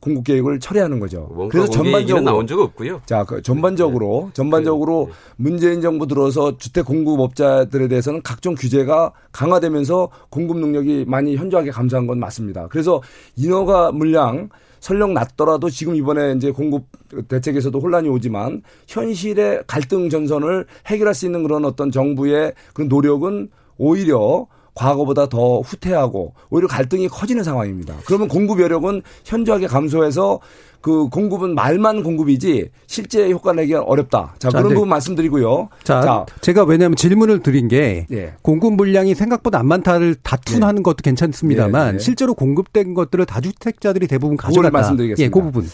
공급 계획을 철회하는 거죠. 그래서 전반적으로 나온 적 없고요. 자, 그 전반적으로 네. 전반적으로 네. 문재인 정부 들어서 주택 공급업자들에 대해서는 각종 규제가 강화되면서 공급 능력이 많이 현저하게 감소한 건 맞습니다. 그래서 인허가 물량 설령 낮더라도 지금 이번에 이제 공급 대책에서도 혼란이 오지만 현실의 갈등 전선을 해결할 수 있는 그런 어떤 정부의 그런 노력은 오히려 과거보다 더 후퇴하고 오히려 갈등이 커지는 상황입니다. 그러면 공급 여력은 현저하게 감소해서 그 공급은 말만 공급이지 실제 효과 내기 어렵다. 자, 자 그런 네. 부분 말씀드리고요. 자, 자, 제가 왜냐하면 질문을 드린 게 네. 공급 물량이 생각보다 안 많다를 다투하는 네. 것도 괜찮습니다만 네, 네. 실제로 공급된 것들을 다주택자들이 대부분 가져갔다. 말씀드리겠습니다. 예, 그 부분.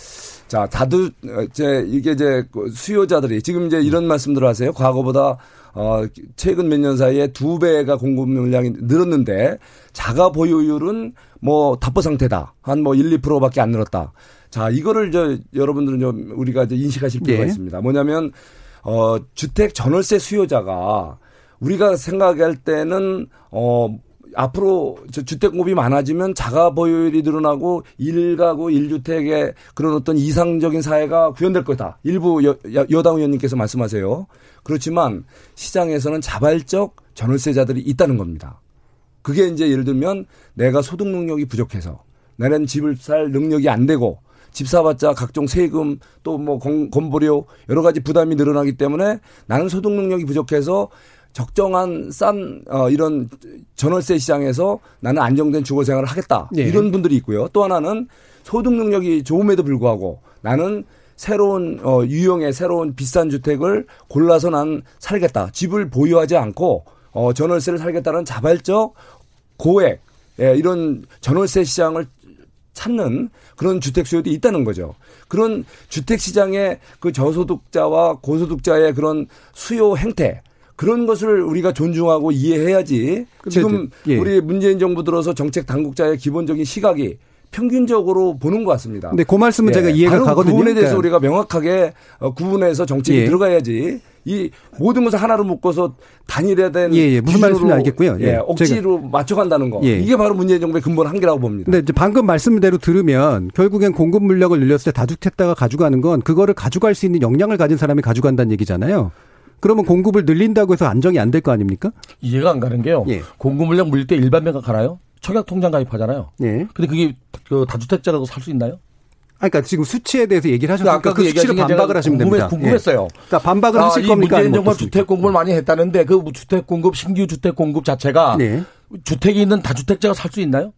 자, 다들 이제 이게 이제 그 수요자들이 지금 이제 이런 말씀들 하세요. 과거보다 어, 최근 몇 년 사이에 두 배가 공급 물량이 늘었는데 자가 보유율은 뭐 답보 상태다. 한 뭐 1, 2%밖에 안 늘었다. 자, 이거를 저 여러분들은 좀 우리가 이제 인식하실 필요가 네. 있습니다. 뭐냐면 어, 주택 전월세 수요자가 우리가 생각할 때는 어 앞으로 주택 공급이 많아지면 자가 보유율이 늘어나고 일가구 일주택의 그런 어떤 이상적인 사회가 구현될 거다. 일부 여, 여당 의원님께서 말씀하세요. 그렇지만 시장에서는 자발적 전월세자들이 있다는 겁니다. 그게 이제 예를 들면 내가 소득 능력이 부족해서 나는 집을 살 능력이 안 되고 집 사봤자 각종 세금 또 뭐 건보료 여러 가지 부담이 늘어나기 때문에 나는 소득 능력이 부족해서 적정한 싼 어, 이런 전월세 시장에서 나는 안정된 주거 생활을 하겠다. 네. 이런 분들이 있고요. 또 하나는 소득 능력이 좋음에도 불구하고 나는 새로운 어 유형의 새로운 비싼 주택을 골라서 난 살겠다. 집을 보유하지 않고 어 전월세를 살겠다는 자발적 고액 예, 이런 전월세 시장을 찾는 그런 주택 수요도 있다는 거죠. 그런 주택 시장의 그 저소득자와 고소득자의 그런 수요 행태 그런 것을 우리가 존중하고 이해해야지 지금 예. 우리 문재인 정부 들어서 정책 당국자의 기본적인 시각이 평균적으로 보는 것 같습니다. 네, 그 말씀은 예. 제가 이해가 가거든요. 그 부분에 대해서 그러니까. 우리가 명확하게 어, 구분해서 정책이 예. 들어가야지 이 모든 것을 하나로 묶어서 되는 예, 예. 무슨 말씀인지 알겠고요. 예, 예. 억지로 제가. 맞춰간다는 거. 예. 이게 바로 문재인 정부의 근본 한계라고 봅니다. 근데 방금 말씀대로 들으면 결국엔 공급 물량을 늘렸을 때 다주택자가 가져가는 건 그거를 가져갈 수 있는 역량을 가진 사람이 가져간다는 얘기잖아요. 그러면 공급을 늘린다고 해서 안정이 안 될 거 아닙니까? 이해가 안 가는 게요. 예. 공급 물량 물릴 때 일반 매가 가나요? 청약 통장 가입하잖아요. 예. 근데 그게 그 다주택자라도 살수 있나요? 그러니까 지금 수치에 대해서 얘기를 하셨으니까 아까 그, 그 수치를 반박을 하시면 궁금해, 됩니다. 궁금했어요. 예. 그러니까 반박을 아, 하실 겁니까? 문재인 정부 주택 공급을 많이 했다는데 그 주택 공급 신규 주택 공급 자체가 네. 주택이 있는 다주택자가 살 수 있나요?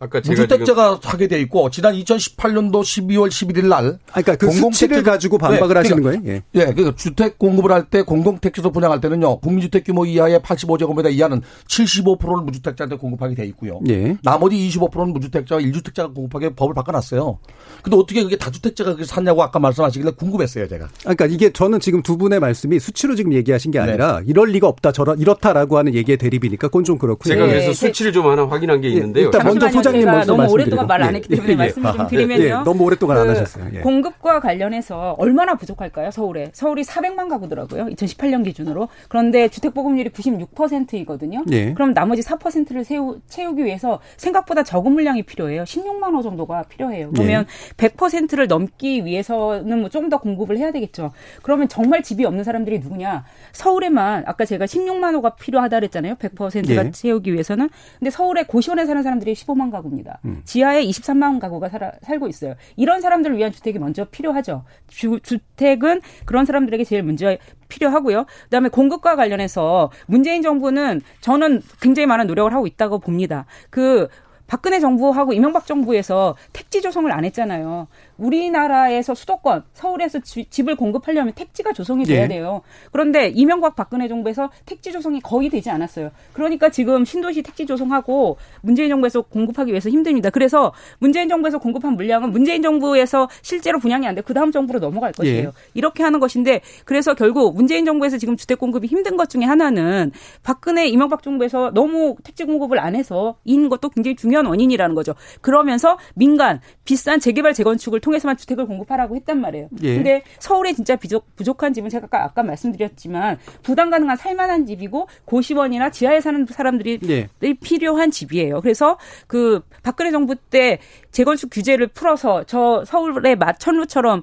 아까 제가 무주택자가 하게 돼 있고 지난 2018년도 12월 11일 날 그러니까 그 수치를 가지고 반박을 네, 하시는 그러니까, 거예요? 예. 예. 그 주택 공급을 할 때 공동택지소 분양할 때는요. 국민주택 규모 이하의 85제곱미터 이하는 75%를 무주택자한테 공급하게 돼 있고요. 예. 나머지 25%는 무주택자와 1주택자가 공급하게 법을 바꿔 놨어요. 근데 어떻게 그게 다주택자가 그렇게 샀냐고 아까 말씀하시길래 궁금했어요, 제가. 그러니까 이게 저는 지금 두 분의 말씀이 수치로 지금 얘기하신 게 네. 아니라 네. 이럴 리가 없다, 저런 이렇다라고 하는 얘기의 대립이니까 그건 좀 그렇고요. 제가 그래서 네. 수치를 좀 하나 확인한 게 예. 있는데요. 일단 먼저 소장 님 먼저 말씀 오랫동안 말 안 했기 때문에 예. 말씀을 좀 드리면요. 예. 너무 오랫동안 그 안 하셨어요. 예. 공급과 관련해서 얼마나 부족할까요? 서울에. 서울이 400만 가구더라고요. 2018년 기준으로. 그런데 주택 보급률이 96%이거든요. 예. 그럼 나머지 4%를 세우, 채우기 위해서 생각보다 적은 물량이 필요해요. 16만 호 정도가 필요해요. 그러면 예. 100%를 넘기 위해서는 뭐 좀 더 공급을 해야 되겠죠. 그러면 정말 집이 없는 사람들이 누구냐? 서울에만 아까 제가 16만 호가 필요하다 그랬잖아요. 100%가 예. 채우기 위해서는. 근데 서울에 고시원에 사는 사람들이 15만 가구 입니다. 음. 지하에 23만 가구가 살아, 살고 있어요. 이런 사람들을 위한 주택이 먼저 필요하죠. 주, 주택은 그런 사람들에게 제일 먼저 필요하고요. 그다음에 공급과 관련해서 문재인 정부는 저는 굉장히 많은 노력을 하고 있다고 봅니다. 그 박근혜 정부하고 이명박 정부에서 택지 조성을 안 했잖아요. 우리나라에서 수도권, 서울에서 지, 집을 공급하려면 택지가 조성이 돼야 예. 돼요. 그런데 이명박 박근혜 정부에서 택지 조성이 거의 되지 않았어요. 그러니까 지금 신도시 택지 조성하고 문재인 정부에서 공급하기 위해서 힘듭니다. 그래서 문재인 정부에서 공급한 물량은 문재인 정부에서 실제로 분양이 안 돼. 그 다음 정부로 넘어갈 것이에요. 예. 이렇게 하는 것인데 그래서 결국 문재인 정부에서 지금 주택 공급이 힘든 것 중에 하나는 박근혜 이명박 정부에서 너무 택지 공급을 안 해서 인 것도 굉장히 중요한 원인이라는 거죠. 그러면서 민간 비싼 재개발 재건축을 통 통해서만 주택을 공급하라고 했단 말이에요. 예. 근데 서울에 진짜 부족, 부족 한 집은 제가 아까, 아까 말씀드렸지만 부담 가능한 살만한 집이고 고시원이나 지하에 사는 사람들이 예. 필요한 집이에요. 그래서 그 박근혜 정부 때 재건축 규제를 풀어서 저 서울의 마천루처럼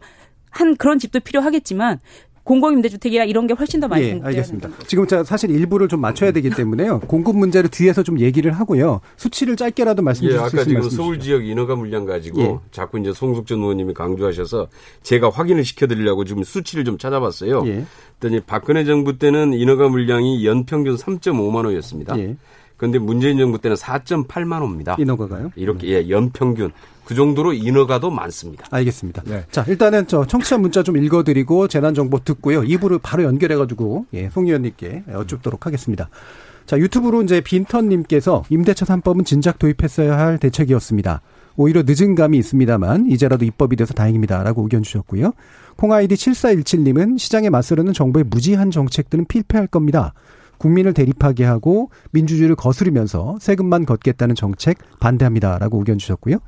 한 그런 집도 필요하겠지만 공공임대주택이나 이런 게 훨씬 더 많이 예, 알겠습니다. 지금 제가 사실 일부를 좀 맞춰야 되기 때문에요. 공급 문제를 뒤에서 좀 얘기를 하고요. 수치를 짧게라도 말씀해 주실 예, 아까 지금 서울 지역 인허가 물량 가지고 예. 자꾸 이제 송숙전 의원님이 강조하셔서 제가 확인을 시켜드리려고 지금 수치를 좀 찾아봤어요. 예. 그랬더니 박근혜 정부 때는 인허가 물량이 연평균 3.5만 호였습니다. 예. 그런데 문재인 정부 때는 4.8만 호입니다. 인허가가요? 이렇게 예, 연평균. 그 정도로 인허가도 많습니다. 알겠습니다. 네. 자, 일단은 저 청취자 문자 좀 읽어드리고 재난정보 듣고요. 2부를 바로 연결해가지고, 예, 송 의원님께 여쭙도록 하겠습니다. 자, 유튜브로 이제 빈턴님께서 임대차 3법은 진작 도입했어야 할 대책이었습니다. 오히려 늦은 감이 있습니다만 이제라도 입법이 돼서 다행입니다 라고 의견 주셨고요. 콩아이디 7417님은 시장에 맞서려는 정부의 무지한 정책들은 필패할 겁니다. 국민을 대립하게 하고 민주주의를 거스르면서 세금만 걷겠다는 정책 반대합니다라고 의견 주셨고요.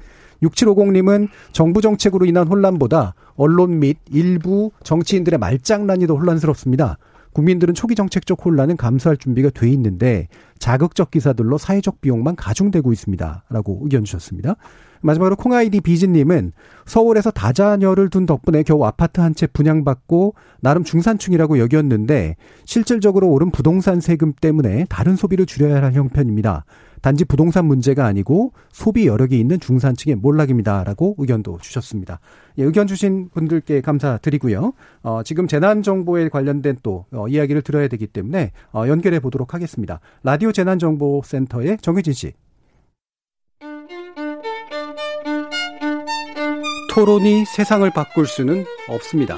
6750님은 정부 정책으로 인한 혼란보다 언론 및 일부 정치인들의 말장난이 더 혼란스럽습니다. 국민들은 초기 정책적 혼란은 감수할 준비가 돼 있는데 자극적 기사들로 사회적 비용만 가중되고 있습니다. 라고 의견 주셨습니다. 마지막으로 콩아이디 비진님은 서울에서 다자녀를 둔 덕분에 겨우 아파트 한 채 분양받고 나름 중산층이라고 여겼는데 실질적으로 오른 부동산 세금 때문에 다른 소비를 줄여야 할 형편입니다. 단지 부동산 문제가 아니고 소비 여력이 있는 중산층의 몰락입니다라고 의견도 주셨습니다. 예, 의견 주신 분들께 감사드리고요. 어, 지금 재난 정보에 관련된 또 어, 이야기를 들어야 되기 때문에 어, 연결해 보도록 하겠습니다. 라디오 재난 정보 센터의 정유진 씨. 토론이 세상을 바꿀 수는 없습니다.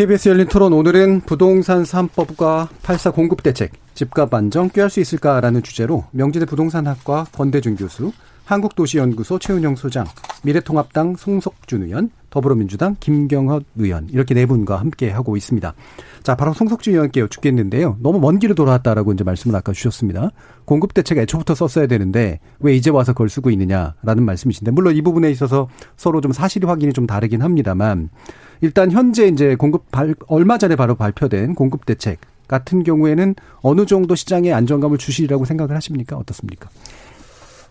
KBS 열린 토론 오늘은 부동산 3법과 8사 공급 대책, 집값 안정 꾀할 수 있을까라는 주제로 명지대 부동산학과 권대중 교수, 한국도시연구소 최은영 소장, 미래통합당 송석준 의원, 더불어민주당 김경헛 의원 이렇게 네 분과 함께 하고 있습니다. 자, 바로 송석준 의원께 여쭙겠는데요. 너무 먼 길을 돌아왔다라고 이제 말씀을 아까 주셨습니다. 공급 대책 애초부터 썼어야 되는데 왜 이제 와서 그걸 쓰고 있느냐라는 말씀이신데 물론 이 부분에 있어서 서로 좀 사실 확인이 좀 다르긴 합니다만 일단 현재 이제 공급 발, 얼마 전에 바로 발표된 공급 대책 같은 경우에는 어느 정도 시장에 안정감을 주시리라고 생각을 하십니까? 어떻습니까?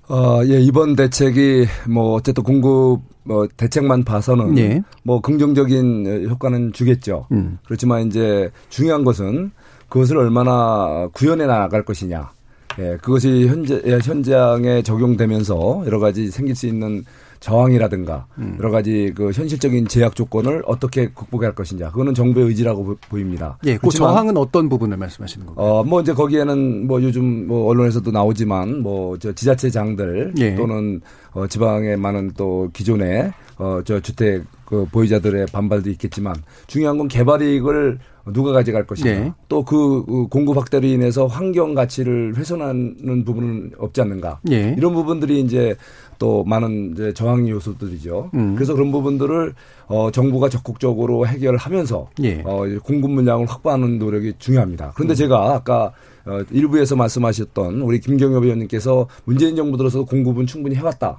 어, 예, 이번 대책이 뭐 어쨌든 공급 뭐 대책만 봐서는 예. 뭐 긍정적인 효과는 주겠죠. 음. 그렇지만 이제 중요한 것은 그것을 얼마나 구현해 나갈 것이냐. 예, 그것이 현재 예, 현장에 적용되면서 여러 가지 생길 수 있는 저항이라든가 음. 여러 가지 그 현실적인 제약 조건을 어떻게 극복할 것이냐 그거는 정부의 의지라고 보입니다. 예, 그 저항은 어떤 부분을 말씀하시는 건가요? 어, 뭐 이제 거기에는 뭐 요즘 뭐 언론에서도 나오지만 뭐 저 지자체장들 예. 또는 어 지방의 많은 또 기존의 어 저 주택 그 보유자들의 반발도 있겠지만 중요한 건 개발 이익을 누가 가져갈 것이냐. 네. 또그 그 공급 확대로 인해서 환경 가치를 훼손하는 부분은 없지 않는가. 네. 이런 부분들이 이제 또 많은 이제 저항 요소들이죠. 음. 그래서 그런 부분들을 어 정부가 적극적으로 해결하면서 예. 어 공급 물량을 확보하는 노력이 중요합니다. 그런데 음. 제가 아까 어 일부에서 말씀하셨던 우리 김경엽 의원님께서 문재인 정부 들어서 공급은 충분히 해왔다.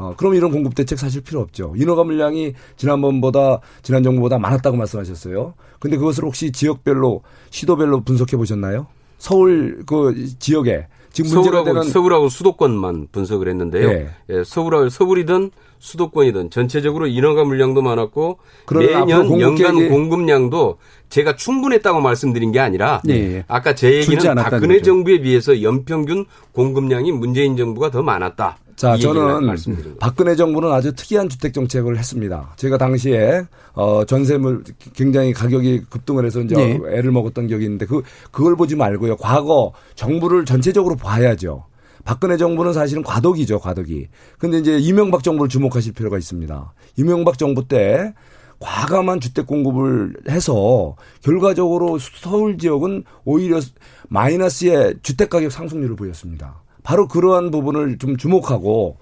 예. 어, 그럼 이런 공급 대책 사실 필요 없죠. 인허가 물량이 지난번보다 지난 정부보다 많았다고 말씀하셨어요. 근데 그것을 혹시 지역별로 시도별로 분석해 보셨나요? 서울 그 지역에 지금 서울하고, 되는 서울하고 수도권만 분석을 했는데요. 네. 예, 서울 서울이든 수도권이든 전체적으로 인허가 물량도 많았고 매년 연간 공급량도 제가 충분했다고 말씀드린 게 아니라 네. 아까 제 얘기는 박근혜 거죠. 정부에 비해서 연평균 공급량이 문재인 정부가 더 많았다. 자, 저는 박근혜 정부는 아주 특이한 주택 정책을 했습니다. 제가 당시에 어 전세물 굉장히 가격이 급등을 해서 이제 네. 애를 먹었던 기억이 있는데 그 그걸 보지 말고요. 과거 정부를 전체적으로 봐야죠. 박근혜 정부는 사실은 과도기죠, 과도기. 근데 이제 이명박 정부를 주목하실 필요가 있습니다. 이명박 정부 때 과감한 주택 공급을 해서 결과적으로 서울 지역은 오히려 마이너스의 주택 가격 상승률을 보였습니다. 바로 그러한 부분을 좀 주목하고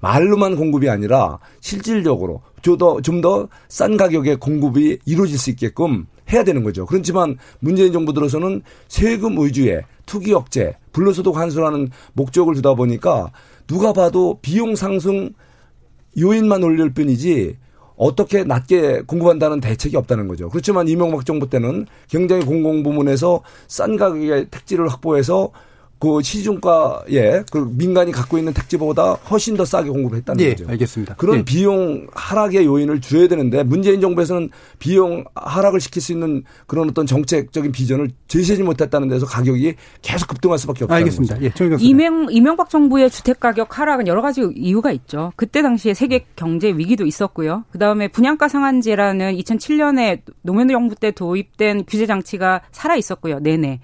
말로만 공급이 아니라 실질적으로 좀 더 싼 가격의 공급이 이루어질 수 있게끔 해야 되는 거죠. 그렇지만 문재인 정부 들어서는 세금 위주의 투기 억제, 불로소득 환수라는 목적을 두다 보니까 누가 봐도 비용 상승 요인만 올릴 뿐이지 어떻게 낮게 공급한다는 대책이 없다는 거죠. 그렇지만 이명박 정부 때는 굉장히 공공부문에서 싼 가격의 택지를 확보해서 그 시중가에 그 민간이 갖고 있는 택지보다 훨씬 더 싸게 공급했다는 예, 거죠. 알겠습니다. 그런 예. 비용 하락의 요인을 줘야 되는데 문재인 정부에서는 비용 하락을 시킬 수 있는 그런 어떤 정책적인 비전을 제시하지 못했다는 데서 가격이 계속 급등할 수밖에 없다는 알겠습니다. 거죠. 예, 이명 이명박 정부의 주택 가격 하락은 여러 가지 이유가 있죠. 그때 당시에 세계 경제 위기도 있었고요. 그 다음에 분양가 상한제라는 2007년에 노무현 정부 때 도입된 규제 장치가 살아 있었고요. 내내.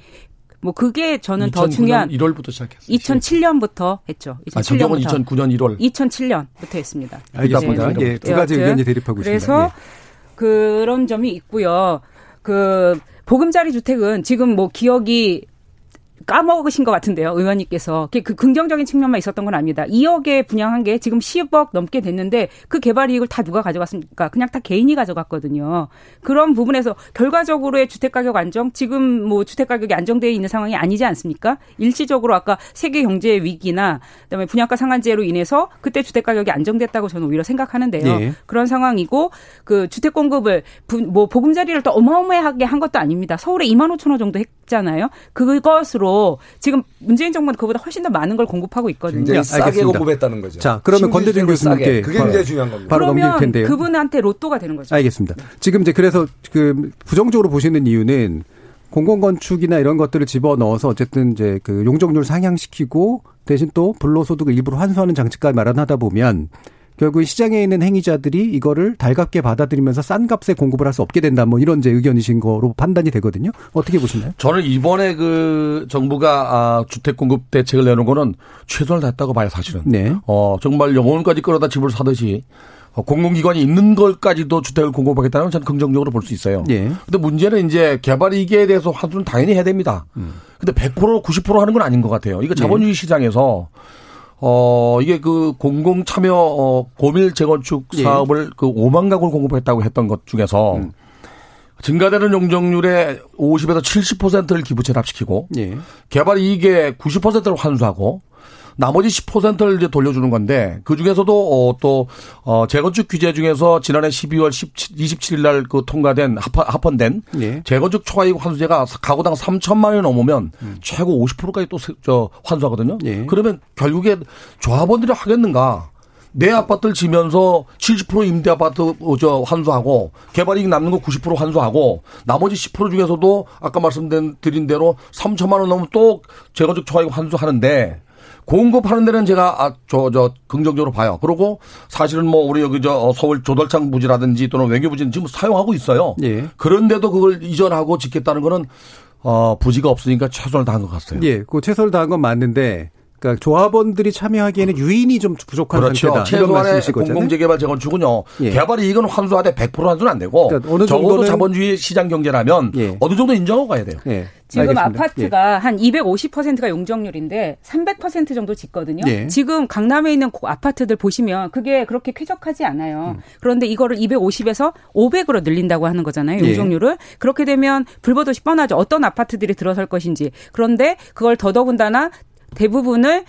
뭐 그게 저는 더 중요한 1월부터 시작했어요. 2007년부터 했죠. 2007년부터. 아, 적용은 2009년 1월. 2007년부터 했습니다. 알겠습니다. 네. 예, 두 가지 의견이 대립하고 있습니다. 그래서 예. 그런 점이 있고요. 그 보금자리 주택은 지금 뭐 기억이 까먹으신 것 같은데요, 의원님께서. 그 긍정적인 측면만 있었던 건 아닙니다. 2억에 분양한 게 지금 10억 넘게 됐는데 그 개발 이익을 다 누가 가져갔습니까? 그냥 다 개인이 가져갔거든요. 그런 부분에서 결과적으로의 주택가격 안정, 지금 뭐 주택가격이 안정되어 있는 상황이 아니지 않습니까? 일시적으로 아까 세계 경제 위기나 그다음에 분양가 상한제로 인해서 그때 주택가격이 안정됐다고 저는 오히려 생각하는데요. 네. 그런 상황이고 그 주택 공급을 뭐 보금자리를 또 어마어마하게 한 것도 아닙니다. 서울에 2만 5천 호 정도 했 잖아요. 그것으로 지금 문재인 정부는 그보다 훨씬 더 많은 걸 공급하고 있거든요. 굉장히 싸게 알겠습니다. 공급했다는 거죠. 자, 그러면 권대중 교수님께 그게 굉장히 중요한 겁니다. 바로 넘길 텐데요. 그분한테 로또가 되는 거죠. 알겠습니다. 지금 이제 그래서 그 부정적으로 보시는 이유는 공공건축이나 이런 것들을 집어 넣어서 어쨌든 이제 그 용적률 상향시키고 대신 또 불로소득을 일부러 환수하는 장치까지 마련하다 보면 결국 시장에 있는 행위자들이 이거를 달갑게 받아들이면서 싼 값에 공급을 할 수 없게 된다. 뭐 이런 제 의견이신 거로 판단이 되거든요. 어떻게 보시나요? 저는 이번에 그 정부가 아, 주택 공급 대책을 내놓은 거는 최선을 다했다고 봐요, 사실은. 네. 어, 정말 영혼까지 끌어다 집을 사듯이 어, 공공기관이 있는 걸까지도 주택을 공급하겠다는 건 저는 긍정적으로 볼 수 있어요. 예. 근데 문제는 이제 개발 이익에 대해서 환수는 당연히 해야 됩니다. 음. 근데 100% 90% 하는 건 아닌 것 같아요. 이거 자본주의 예. 시장에서 어, 이게 그 공공 참여 어, 고밀 재건축 예. 사업을 예. 그 5만 가구를 공급했다고 했던 것 중에서 음. 증가되는 용적률의 50에서 70%를 기부채 납시키고 예. 개발 이익의 90%를 환수하고 나머지 10%를 이제 돌려주는 건데 그 중에서도 어, 또 어, 재건축 규제 중에서 지난해 12월 17, 27일 날 그 통과된 합헌, 합헌 된 예. 재건축 초과이익 환수제가 가구당 3천만 원이 넘으면 음. 최고 50%까지 또 저 환수하거든요. 예. 그러면 결국에 조합원들이 하겠는가? 내 아파트를 지면서 70% 임대 아파트 어, 저 환수하고 개발이익 남는 거 90% 환수하고 나머지 10% 중에서도 아까 말씀드린 대로 3천만 원 넘으면 또 재건축 초과이익 환수하는데 공급하는 데는 제가 아, 저, 저, 긍정적으로 봐요. 그리고 사실은 뭐 우리 여기 저 어, 서울 조달창 부지라든지 또는 외교 부지는 지금 사용하고 있어요. 예. 그런데도 그걸 이전하고 짓겠다는 거는 어, 부지가 없으니까 최선을 다한 것 같아요. 예, 그 최선을 다한 건 맞는데 그러니까 조합원들이 참여하기에는 유인이 좀 부족한 그렇죠. 상태다. 최소한의 공공재개발 재건축은요. 예. 개발 이익은 환수하되 100% 환수는 안 되고 그러니까 어느 적어도 자본주의 시장 경제라면 예. 어느 정도 인정하고 가야 돼요. 예. 지금 알겠습니다. 아파트가 예. 한 250%가 용적률인데 300% 정도 짓거든요. 예. 지금 강남에 있는 아파트들 보시면 그게 그렇게 쾌적하지 않아요. 음. 그런데 이거를 250에서 500으로 늘린다고 하는 거잖아요. 예. 용적률을. 그렇게 되면 불보듯이 뻔하죠. 어떤 아파트들이 들어설 것인지. 그런데 그걸 더더군다나 대부분을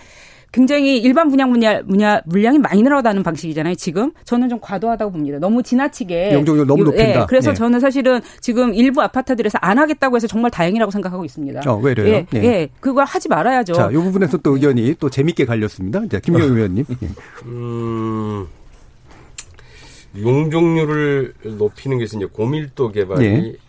굉장히 일반 분양 분야, 분야 물량이 많이 늘어나는 방식이잖아요. 지금 저는 좀 과도하다고 봅니다. 너무 지나치게 영종률 너무 높인다. 예, 그래서 예. 저는 사실은 지금 일부 아파트들에서 안 하겠다고 해서 정말 다행이라고 생각하고 있습니다. 어, 왜래요? 예, 예. 예. 그걸 하지 말아야죠. 자, 이 부분에서 또 의견이 또 재밌게 갈렸습니다. 자, 김경희 어. *laughs* 의원님. 예. 음. 용적률을 높이는 것은 이제 고밀도 개발이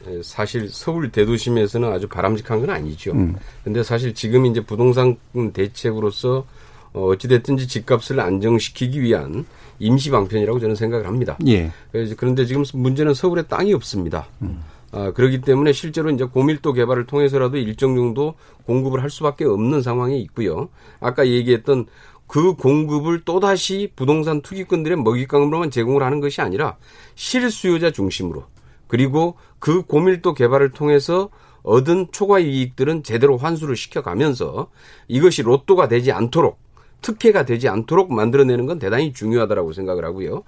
예. 사실 서울 대도심에서는 아주 바람직한 건 아니죠. 음. 근데 사실 지금 이제 부동산 대책으로서 어, 어찌됐든지 집값을 안정시키기 위한 임시 방편이라고 저는 생각을 합니다. 예. 그런데 지금 문제는 서울에 땅이 없습니다. 음. 아, 그렇기 때문에 실제로 이제 고밀도 개발을 통해서라도 일정 정도 공급을 할 수밖에 없는 상황이 있고요. 아까 얘기했던 그 공급을 또다시 부동산 투기꾼들의 먹잇감으로만 제공을 하는 것이 아니라 실수요자 중심으로 그리고 그 고밀도 개발을 통해서 얻은 초과 이익들은 제대로 환수를 시켜가면서 이것이 로또가 되지 않도록 특혜가 되지 않도록 만들어내는 건 대단히 중요하다라고 생각을 하고요.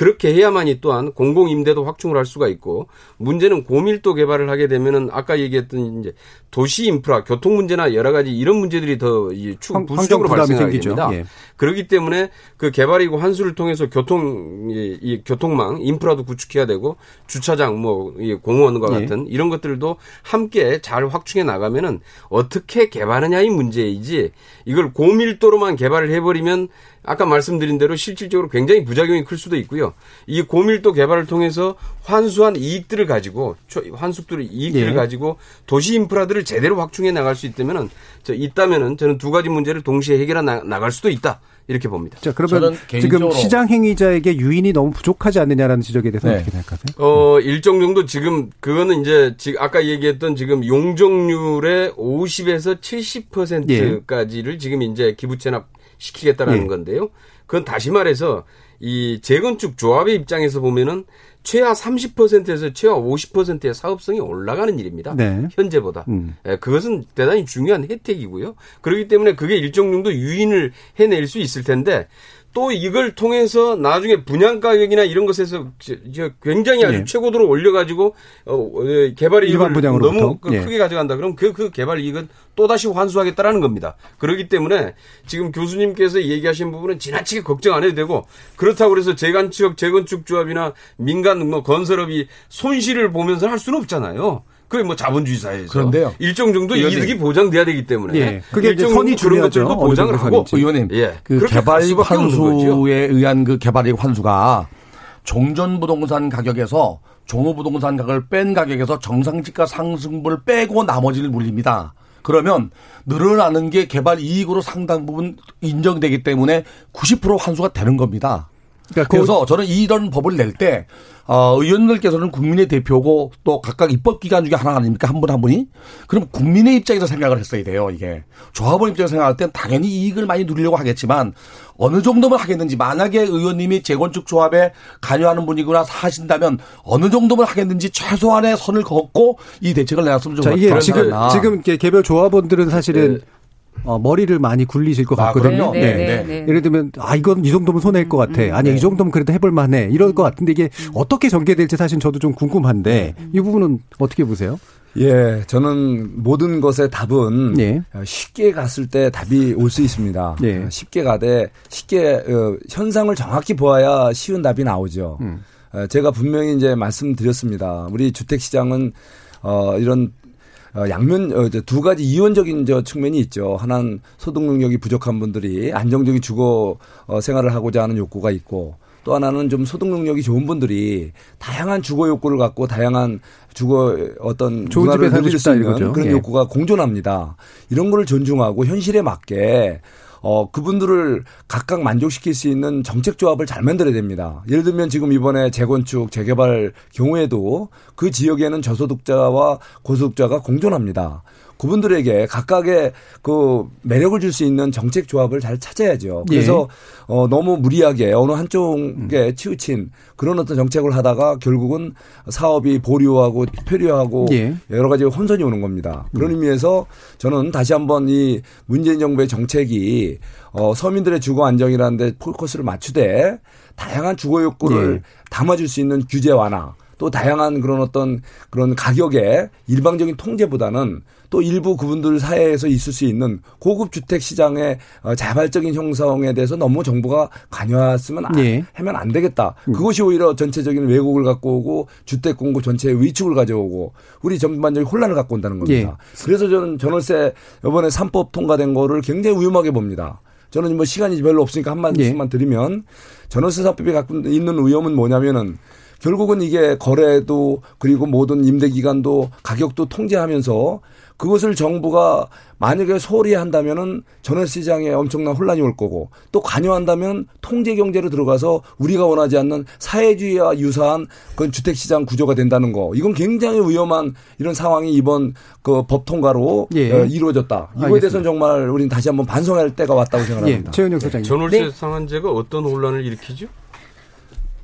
그렇게 해야만이 또한 공공임대도 확충을 할 수가 있고 문제는 고밀도 개발을 하게 되면은 아까 얘기했던 이제 도시 인프라, 교통 문제나 여러 가지 이런 문제들이 더 추, 부수적으로 발생하게 됩니다. 예. 그렇기 때문에 그 개발이고 환수를 통해서 교통 이, 이 교통망 인프라도 구축해야 되고 주차장 뭐 이 공원과 예. 같은 이런 것들도 함께 잘 확충해 나가면은 어떻게 개발하냐의 문제이지 이걸 고밀도로만 개발을 해버리면 아까 말씀드린 대로 실질적으로 굉장히 부작용이 클 수도 있고요. 이 고밀도 개발을 통해서 환수한 이익들을 가지고 환수들의 이익들을 예. 가지고 도시 인프라들을 제대로 확충해 나갈 수 있다면은 저 있다면은 저는 두 가지 문제를 동시에 해결해 나갈 수도 있다. 이렇게 봅니다. 자, 그러면 지금 시장 행위자에게 유인이 너무 부족하지 않느냐라는 지적에 대해서 네. 어떻게 생각하세요? 어, 일정 정도 지금 그거는 이제 지금 아까 얘기했던 지금 용적률의 50에서 70%까지를 예. 지금 이제 기부 체납 시키겠다라는 예. 건데요. 그건 다시 말해서 이 재건축 조합의 입장에서 보면은 최하 30%에서 최하 50%의 사업성이 올라가는 일입니다. 네. 현재보다. 음. 예, 그것은 대단히 중요한 혜택이고요. 그렇기 때문에 그게 일정 정도 유인을 해낼 수 있을 텐데 또 이걸 통해서 나중에 분양 가격이나 이런 것에서 굉장히 아주 예. 최고도로 올려가지고 어, 어 개발 이익을 너무 그 예. 크게 가져간다. 그럼 그, 그 개발 이익은 또다시 환수하겠다라는 겁니다. 그렇기 때문에 지금 교수님께서 얘기하신 부분은 지나치게 걱정 안 해도 되고 그렇다고 그래서 재건축, 재건축 조합이나 민간 뭐 건설업이 손실을 보면서 할 수는 없잖아요. 그게 뭐 자본주의 사회에서 그런데요. 일정 정도. 이득이 보장돼야 되기 때문에 예. 그게 이제 일정 선이 그런. 것들도 보장을 하고. 의원님, 예. 그 거죠. 환수에 의한 그 개발익 환수가 종전 부동산 가격에서 종호 부동산 가격을 뺀 가격에서 정상지가 상승분을 빼고 나머지를 물립니다. 그러면 늘어나는 게 개발 이익으로 상당 부분 인정되기 때문에 90% 환수가 되는 겁니다. 그러니까 그래서 저는 이런 법을 낼 때 어, 의원들께서는 국민의 대표고 또 각각 입법 기관 중에 하나 아닙니까? 한분한 분이? 그럼 국민의 입장에서 생각을 했어야 돼요, 이게. 조합원 입장에서 생각할 땐 당연히 이익을 많이 누리려고 하겠지만 어느 정도만 하겠는지 만약에 의원님이 재건축 조합에 관여하는 분이구나 하신다면 어느 정도만 하겠는지 최소한의 선을 걷고 이 대책을 내놨으면 어떨까 지금. 지금 개별 조합원들은 사실은 어, 머리를 많이 굴리실 것 아, 같거든요. 그럼요. 네, 네, 네. 예를 들면, 아, 이건 이 정도면 손해일 것 같아. 아니, 이 정도면 그래도 해볼 만해. 이럴 것 같은데 이게 어떻게 전개될지 사실 저도 좀 궁금한데 이 부분은 어떻게 보세요? 예, 저는 모든 것의 답은 예. 쉽게 갔을 때 답이 올 수 있습니다. 예. 쉽게 가되 쉽게 어, 현상을 정확히 보아야 쉬운 답이 나오죠. 음. 어, 제가 분명히 이제 말씀드렸습니다. 우리 주택 시장은 어 이런 어, 양면 어, 두 가지 이원적인 저 측면이 있죠. 하나는 소득 능력이 부족한 분들이 안정적인 주거 어, 생활을 하고자 하는 욕구가 있고 또 하나는 좀 소득 능력이 좋은 분들이 다양한 주거 욕구를 갖고 다양한 주거 어떤 좋은 집에 살고 싶다 이거죠. 그런 예. 욕구가 공존합니다. 이런 거를 존중하고 현실에 맞게 어, 그분들을 각각 만족시킬 수 있는 정책 조합을 잘 만들어야 됩니다. 예를 들면 지금 이번에 재건축, 재개발 경우에도 그 지역에는 저소득자와 고소득자가 공존합니다. 그분들에게 각각의 그 매력을 줄 수 있는 정책 조합을 잘 찾아야죠. 그래서 예. 어, 너무 무리하게 어느 한쪽에 치우친 그런 어떤 정책을 하다가 결국은 사업이 보류하고 폐류하고 예. 여러 가지 혼선이 오는 겁니다. 그런 의미에서 저는 다시 한번 이 문재인 정부의 정책이 어, 서민들의 주거 안정이라는 데 포커스를 맞추되 다양한 주거 욕구를 예. 담아줄 수 있는 규제 완화 또 다양한 그런 어떤 그런 가격의 일방적인 통제보다는 또 일부 그분들 사회에서 있을 수 있는 고급 주택 시장의 어, 자발적인 형성에 대해서 너무 정부가 관여했으면 안- 예. 하면 안 되겠다. 그것이 오히려 전체적인 왜곡을 갖고 오고 주택 공급 전체의 위축을 가져오고 우리 전반적인 혼란을 갖고 온다는 겁니다. 그래서 저는 전월세 이번에 3법 통과된 거를 굉장히 위험하게 봅니다. 저는 뭐 시간이 별로 없으니까 한 말씀만 드리면 전월세 3법이 갖고 있는 위험은 뭐냐면은 결국은 이게 거래도 그리고 모든 임대 기간도 가격도 통제하면서 그것을 정부가 만약에 소홀히 한다면은 전월세 시장에 엄청난 혼란이 올 거고 또 관여한다면 통제 경제로 들어가서 우리가 원하지 않는 사회주의와 유사한 그런 주택 시장 구조가 된다는 거. 이건 굉장히 위험한 이런 상황이 이번 그 법 통과로 예. 어, 이루어졌다. 이거에 알겠습니다. 대해서는 정말 우리는 다시 한번 반성할 때가 왔다고 생각합니다. 예. 최은영 소장님. 전월세 네. 상한제가 어떤 혼란을 일으키죠?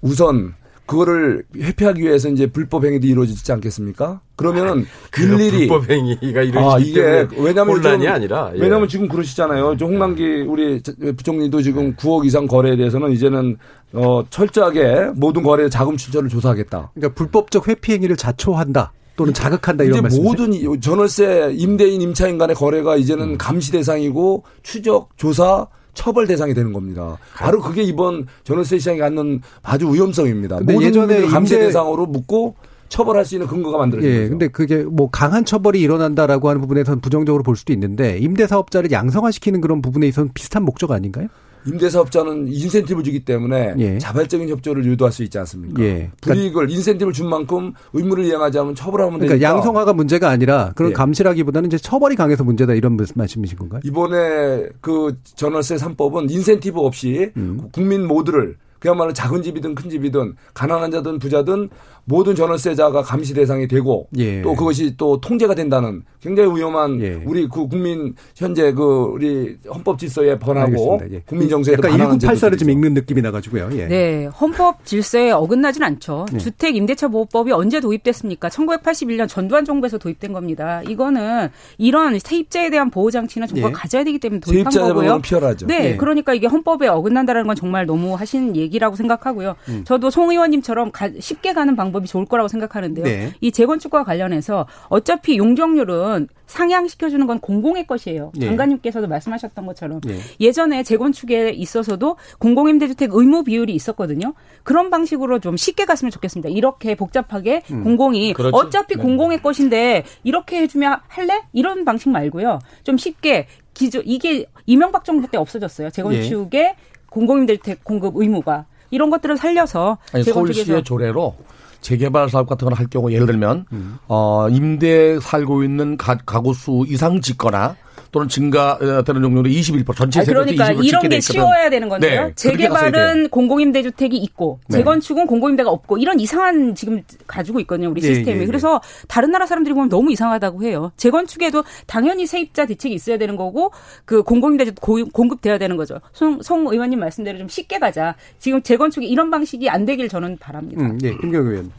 우선 그거를 회피하기 위해서 이제 불법 행위도 이루어지지 않겠습니까? 그러면은 그 일일이 불법 행위가 아, 이루어지기 이게 때문에 왜냐면 혼란이 좀- 아니라 예. 왜냐면 지금 그러시잖아요. 저 홍남기 우리 부총리도 지금 9억 이상 거래에 대해서는 이제는 어 철저하게 모든 거래 자금 출처를 조사하겠다. 그러니까 불법적 회피 행위를 자초한다 또는 자극한다 이런 이제 말씀이죠. 모든 이- 전월세 임대인 임차인 간의 거래가 이제는 음. 감시 대상이고 추적 조사 처벌 대상이 되는 겁니다. 바로 그게 이번 전월세 시장에 갖는 아주 위험성입니다. 근데 모든 예전에 임대- 대상으로 묶고 처벌할 수 있는 근거가 만들어진 예, 거죠. 근데 그게 뭐 강한 처벌이 일어난다라고 하는 부분에서는 부정적으로 볼 수도 있는데 임대 사업자를 양성화시키는 그런 부분에 있어서는 비슷한 목적 아닌가요? 임대사업자는 인센티브를 주기 때문에 예. 자발적인 협조를 유도할 수 있지 않습니까? 예. 불이익을 인센티브를 준 만큼 의무를 이행하지 않으면 처벌하면 그러니까 되니까. 양성화가 문제가 아니라 그런 예. 감시라기보다는 이제 처벌이 강해서 문제다 이런 말씀이신 건가요? 이번에 그 전월세 3법은 인센티브 없이 음. 국민 모두를 그야말로 작은 집이든 큰 집이든 가난한 자든 부자든 모든 전월세자가 감시 대상이 되고 예. 또 그것이 또 통제가 된다는 굉장히 위험한 예. 우리 그 국민 현재 그 우리 헌법 질서에 번하고. 예. 국민 정서에도 약간 반하는 1984를 좀. 읽는 느낌이 나가지고요. 예. 네, 헌법 질서에 어긋나진 않죠. 네. 주택 임대차 보호법이 언제 도입됐습니까? 1981년 전두환 정부에서 도입된 겁니다. 이거는 이런 세입자에 대한 보호 장치는 정부가 예. 가져야 되기 때문에 도입한 세입자 거고요. 피어라죠. 네, 예. 그러니까 이게 헌법에 어긋난다는 건 정말 너무 하신 얘기라고 생각하고요. 음. 저도 송 의원님처럼 가, 쉽게 가는 방법 이 좋을 거라고 생각하는데요. 네. 이 재건축과 관련해서 어차피 용적률은 상향시켜주는 건 공공의 것이에요. 네. 장관님께서도 말씀하셨던 것처럼 네. 예전에 재건축에 있어서도 공공임대주택 의무 비율이 있었거든요. 그런 방식으로 좀 쉽게 갔으면 좋겠습니다. 이렇게 복잡하게 음. 공공이 그렇죠. 어차피 네. 공공의 것인데 이렇게 해주면 할래? 이런 방식 말고요. 좀 쉽게 기존 이게 이명박 정부 때 없어졌어요. 재건축의 예. 공공임대주택 공급 의무가 이런 것들을 살려서 아니, 서울시의 조례로 재개발 사업 같은 걸 할 경우 예를 들면 음. 어 임대 살고 있는 가, 가구 수 이상 짓거나 또는 증가되는 종류로 21% 전체 세대 그러니까 이런 게 쉬워야 되는 건데요. 네, 재개발은 공공임대주택이 있고 네. 재건축은 공공임대가 없고 이런 이상한 지금 가지고 있거든요. 우리 네, 시스템이. 네, 네, 그래서 다른 나라 사람들이 보면 너무 이상하다고 해요. 재건축에도 당연히 세입자 대책이 있어야 되는 거고 그 공공임대 공급돼야 되는 거죠. 송, 송 의원님 말씀대로 좀 쉽게 가자. 지금 재건축이 이런 방식이 안 되길 저는 바랍니다. 음, 네, 김경 의원.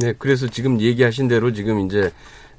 네, 그래서 지금 얘기하신 대로 지금 이제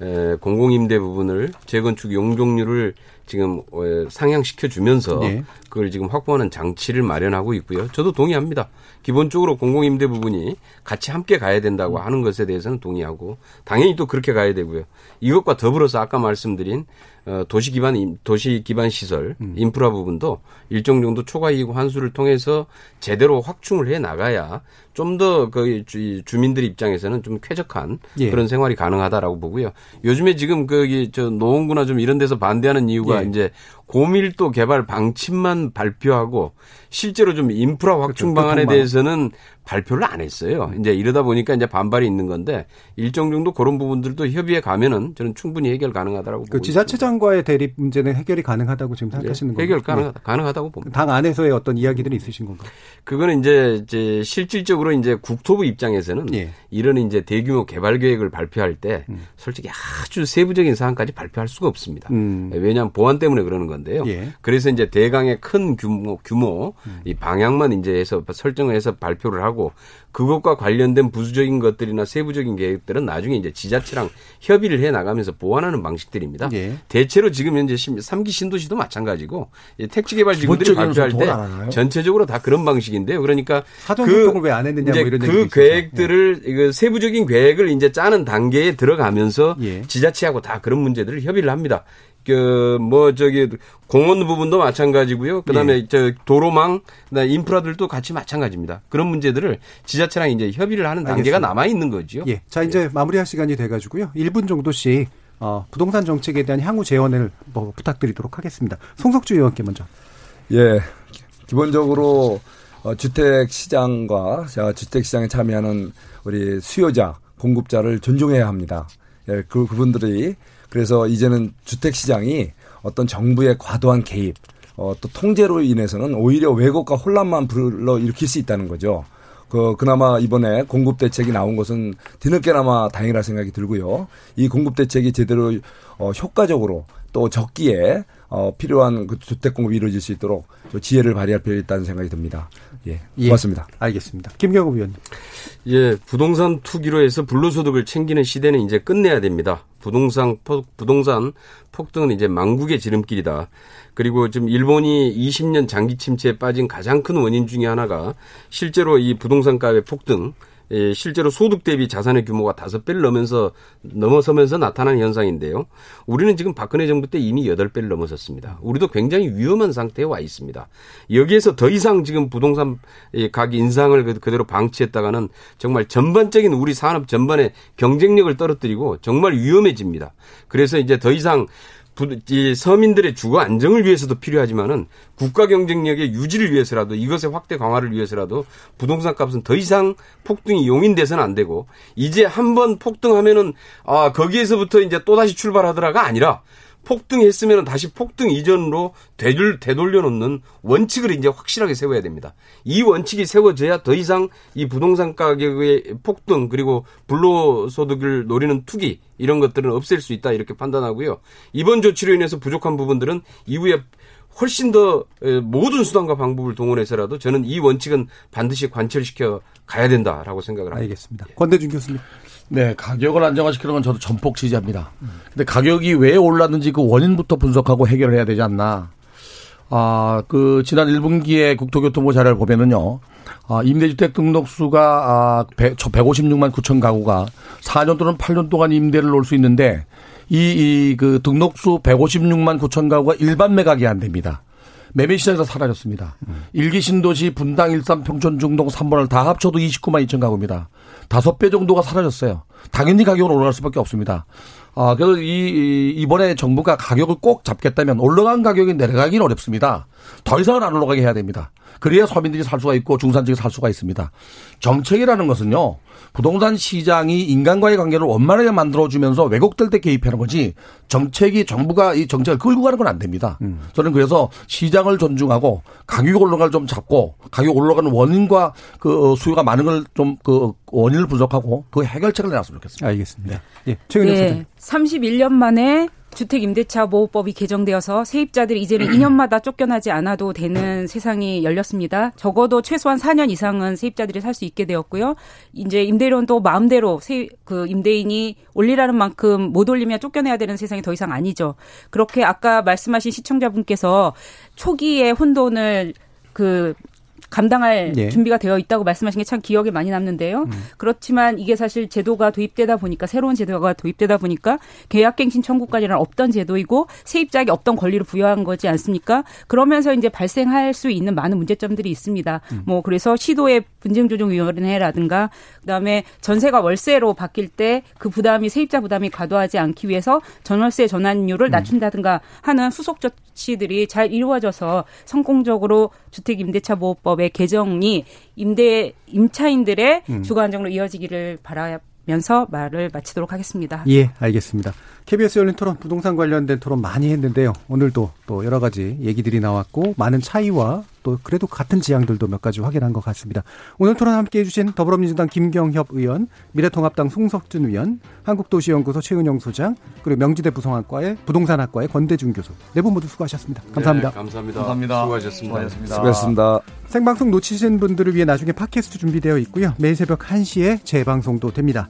에, 공공임대 부분을 재건축 용적률을 지금 어, 상향시켜 주면서 네. 그걸 지금 확보하는 장치를 마련하고 있고요. 저도 동의합니다. 기본적으로 공공임대 부분이 같이 함께 가야 된다고 하는 것에 대해서는 동의하고 당연히 또 그렇게 가야 되고요. 이것과 더불어서 아까 말씀드린 어, 도시 기반 도시 기반 시설 음. 인프라 부분도 일정 정도 초과 이익 환수를 통해서 제대로 확충을 해 나가야 좀 더 그 주민들 입장에서는 좀 쾌적한 예. 그런 생활이 가능하다라고 보고요. 요즘에 지금 거기 저 노원구나 좀 이런 데서 반대하는 이유가 예. 이제 고밀도 개발 방침만 발표하고 실제로 좀 인프라 확충 그렇죠. 방안에 대해서는 발표를 안 했어요. 이제 이러다 보니까 이제 반발이 있는 건데 일정 정도 그런 부분들도 협의해 가면은 저는 충분히 해결 가능하다라고 그 지자체장과의 대립 문제는 해결이 가능하다고 지금 생각하시는 네, 해결 가능 네. 가능하다고 봅니다. 당 안에서의 어떤 이야기들이 있으신 건가요? 그거는 이제 이제 실질적으로 이제 국토부 입장에서는 예. 이런 이제 대규모 개발 계획을 발표할 때 음. 솔직히 아주 세부적인 사항까지 발표할 수가 없습니다. 음. 왜냐하면 보안 때문에 그러는 건데요. 예. 그래서 이제 대강의 큰 규모 규모 음. 이 방향만 이제 해서 설정을 해서 발표를 하고 그것과 관련된 부수적인 것들이나 세부적인 계획들은 나중에 이제 지자체랑 협의를 해 나가면서 보완하는 방식들입니다. 예. 대체로 지금 현재 3기 신도시도 마찬가지고 택지 개발 지구들이 발표할 때 전체적으로 다 그런 방식인데요. 그러니까 그, 왜안 했느냐 뭐 이런 그 계획들을 예. 세부적인 계획을 이제 짜는 단계에 들어가면서 예. 지자체하고 다 그런 문제들을 협의를 합니다. 그뭐 저기 공원 부분도 마찬가지고요. 그다음에 예. 저 도로망, 그다음에 인프라들도 같이 마찬가지입니다. 그런 문제들을 지자체랑 이제 협의를 하는 단계가 남아 있는 거죠. 예. 자 이제 예. 마무리할 시간이 돼가지고요. 1분 정도씩 어, 부동산 정책에 대한 향후 재원을 뭐 부탁드리도록 하겠습니다. 송석주 의원께 먼저. 예. 기본적으로 어, 주택 시장과 주택 시장에 참여하는 우리 수요자, 공급자를 존중해야 합니다. 예, 그 그분들이 그래서 이제는 주택 시장이 어떤 정부의 과도한 개입, 어, 또 통제로 인해서는 오히려 왜곡과 혼란만 불러 일으킬 수 있다는 거죠. 그, 그나마 이번에 공급 대책이 나온 것은 뒤늦게나마 다행이라 생각이 들고요. 이 공급 대책이 제대로 어, 효과적으로 또 적기에 어, 필요한 그 주택 공급이 이루어질 수 있도록 지혜를 발휘할 필요가 있다는 생각이 듭니다. 예. 예. 고맙습니다. 예, 알겠습니다. 김경호 의원님. 예, 부동산 투기로 해서 불로소득을 챙기는 시대는 이제 끝내야 됩니다. 부동산 폭, 부동산 폭등은 이제 망국의 지름길이다. 그리고 지금 일본이 20년 장기 침체에 빠진 가장 큰 원인 중의 하나가 실제로 이 부동산 값의 폭등 예, 실제로 소득 대비 자산의 규모가 다섯 배를 넘으면서 넘어서면서 나타난 현상인데요. 우리는 지금 박근혜 정부 때 이미 여덟 배를 넘어섰습니다. 우리도 굉장히 위험한 상태에 와 있습니다. 여기에서 더 이상 지금 부동산 가격 인상을 그, 그대로 방치했다가는 정말 전반적인 우리 산업 전반의 경쟁력을 떨어뜨리고 정말 위험해집니다. 그래서 이제 더 이상 이 서민들의 주거 안정을 위해서도 필요하지만은 국가 경쟁력의 유지를 위해서라도 이것의 확대 강화를 위해서라도 부동산 값은 더 이상 폭등이 용인돼서는 안 되고 이제 한번 폭등하면은 아 거기에서부터 이제 또 다시 출발하더라가 아니라 폭등했으면 다시 폭등 이전으로 되돌, 되돌려 놓는 원칙을 이제 확실하게 세워야 됩니다. 이 원칙이 세워져야 더 이상 이 부동산 가격의 폭등 그리고 불로소득을 노리는 투기 이런 것들은 없앨 수 있다 이렇게 판단하고요. 이번 조치로 인해서 부족한 부분들은 이후에 훨씬 더 모든 수단과 방법을 동원해서라도 저는 이 원칙은 반드시 관철시켜 가야 된다라고 생각을 합니다. 알겠습니다. 권대중 교수님. 네, 가격을 안정화시키는 건 저도 전폭 지지합니다. 근데 가격이 왜 올랐는지 그 원인부터 분석하고 해결을 해야 되지 않나. 아, 그 지난 1분기에 국토교통부 자료를 보면은요. 아, 임대주택 등록수가 아, 156만 9천 가구가 4년 또는 8년 동안 임대를 놓을 수 있는데 이, 이, 그 등록수 156만 9천 가구가 일반 매각이 안 됩니다. 매매 시장에서 사라졌습니다. 음. 일기 신도시 분당 일산 평촌 중동 3번을 다 합쳐도 29만 2천 가구입니다. 다섯 배 정도가 사라졌어요. 당연히 가격은 올라갈 수밖에 없습니다. 아, 그래서 이, 이번에 정부가 가격을 꼭 잡겠다면 올라간 가격이 내려가기는 어렵습니다. 더 이상은 안 올라가게 해야 됩니다. 그래야 서민들이 살 수가 있고 중산층이 살 수가 있습니다. 정책이라는 것은요. 부동산 시장이 인간과의 관계를 원만하게 만들어주면서 왜곡될 때 개입하는 거지 정책이 정부가 이 정책을 끌고 가는 건 안 됩니다. 음. 저는 그래서 시장을 존중하고 가격 올라갈 좀 잡고 가격 올라가는 원인과 그 어, 수요가 많은 걸 좀 그 원인을 분석하고 그 해결책을 내놨으면 좋겠습니다. 알겠습니다. 예, 최근에 네, 31년 만에 주택 임대차 보호법이 개정되어서 세입자들이 이제는 *clears throat* 2년마다 쫓겨나지 않아도 되는 세상이 열렸습니다. 적어도 최소한 4년 이상은 세입자들이 살 수 있게 되었고요. 이제 임대료도 마음대로 세, 그 임대인이 올리라는 만큼 못 올리면 쫓겨내야 되는 세상이 더 이상 아니죠. 그렇게 아까 말씀하신 시청자분께서 초기에 혼돈을 그 감당할 예. 준비가 되어 있다고 말씀하신 게 참 기억에 많이 남는데요. 음. 그렇지만 이게 사실 제도가 도입되다 보니까 새로운 제도가 도입되다 보니까 계약갱신 청구까지는 없던 제도이고 세입자에게 없던 권리를 부여한 거지 않습니까? 그러면서 이제 발생할 수 있는 많은 문제점들이 있습니다. 음. 뭐 그래서 시도의 분쟁조정위원회라든가 그다음에 전세가 월세로 바뀔 때 그 부담이 세입자 부담이 과도하지 않기 위해서 전월세 전환율을 음. 낮춘다든가 하는 수속 조치들이 잘 이루어져서 성공적으로 주택임대차 보호법 법의 개정이 임대 임차인들의 음. 주거 안정으로 이어지기를 바라면서 말을 마치도록 하겠습니다. 예, 알겠습니다. KBS 열린 토론 부동산 관련된 토론 많이 했는데요. 오늘도 또 여러 가지 얘기들이 나왔고 많은 차이와 또 그래도 같은 지향들도 몇 가지 확인한 것 같습니다. 오늘 토론 함께 해 주신 더불어민주당 김경협 의원, 미래통합당 송석준 의원, 한국도시연구소 최은영 소장, 그리고 명지대 부성학과의 부동산학과의 권대중 교수 네 분 모두 수고하셨습니다. 감사합니다. 네, 감사합니다. 감사합니다. 수고하셨습니다. 수고하셨습니다. 수고하셨습니다. 생방송 놓치신 분들을 위해 나중에 팟캐스트 준비되어 있고요. 매일 새벽 1시에 재방송도 됩니다.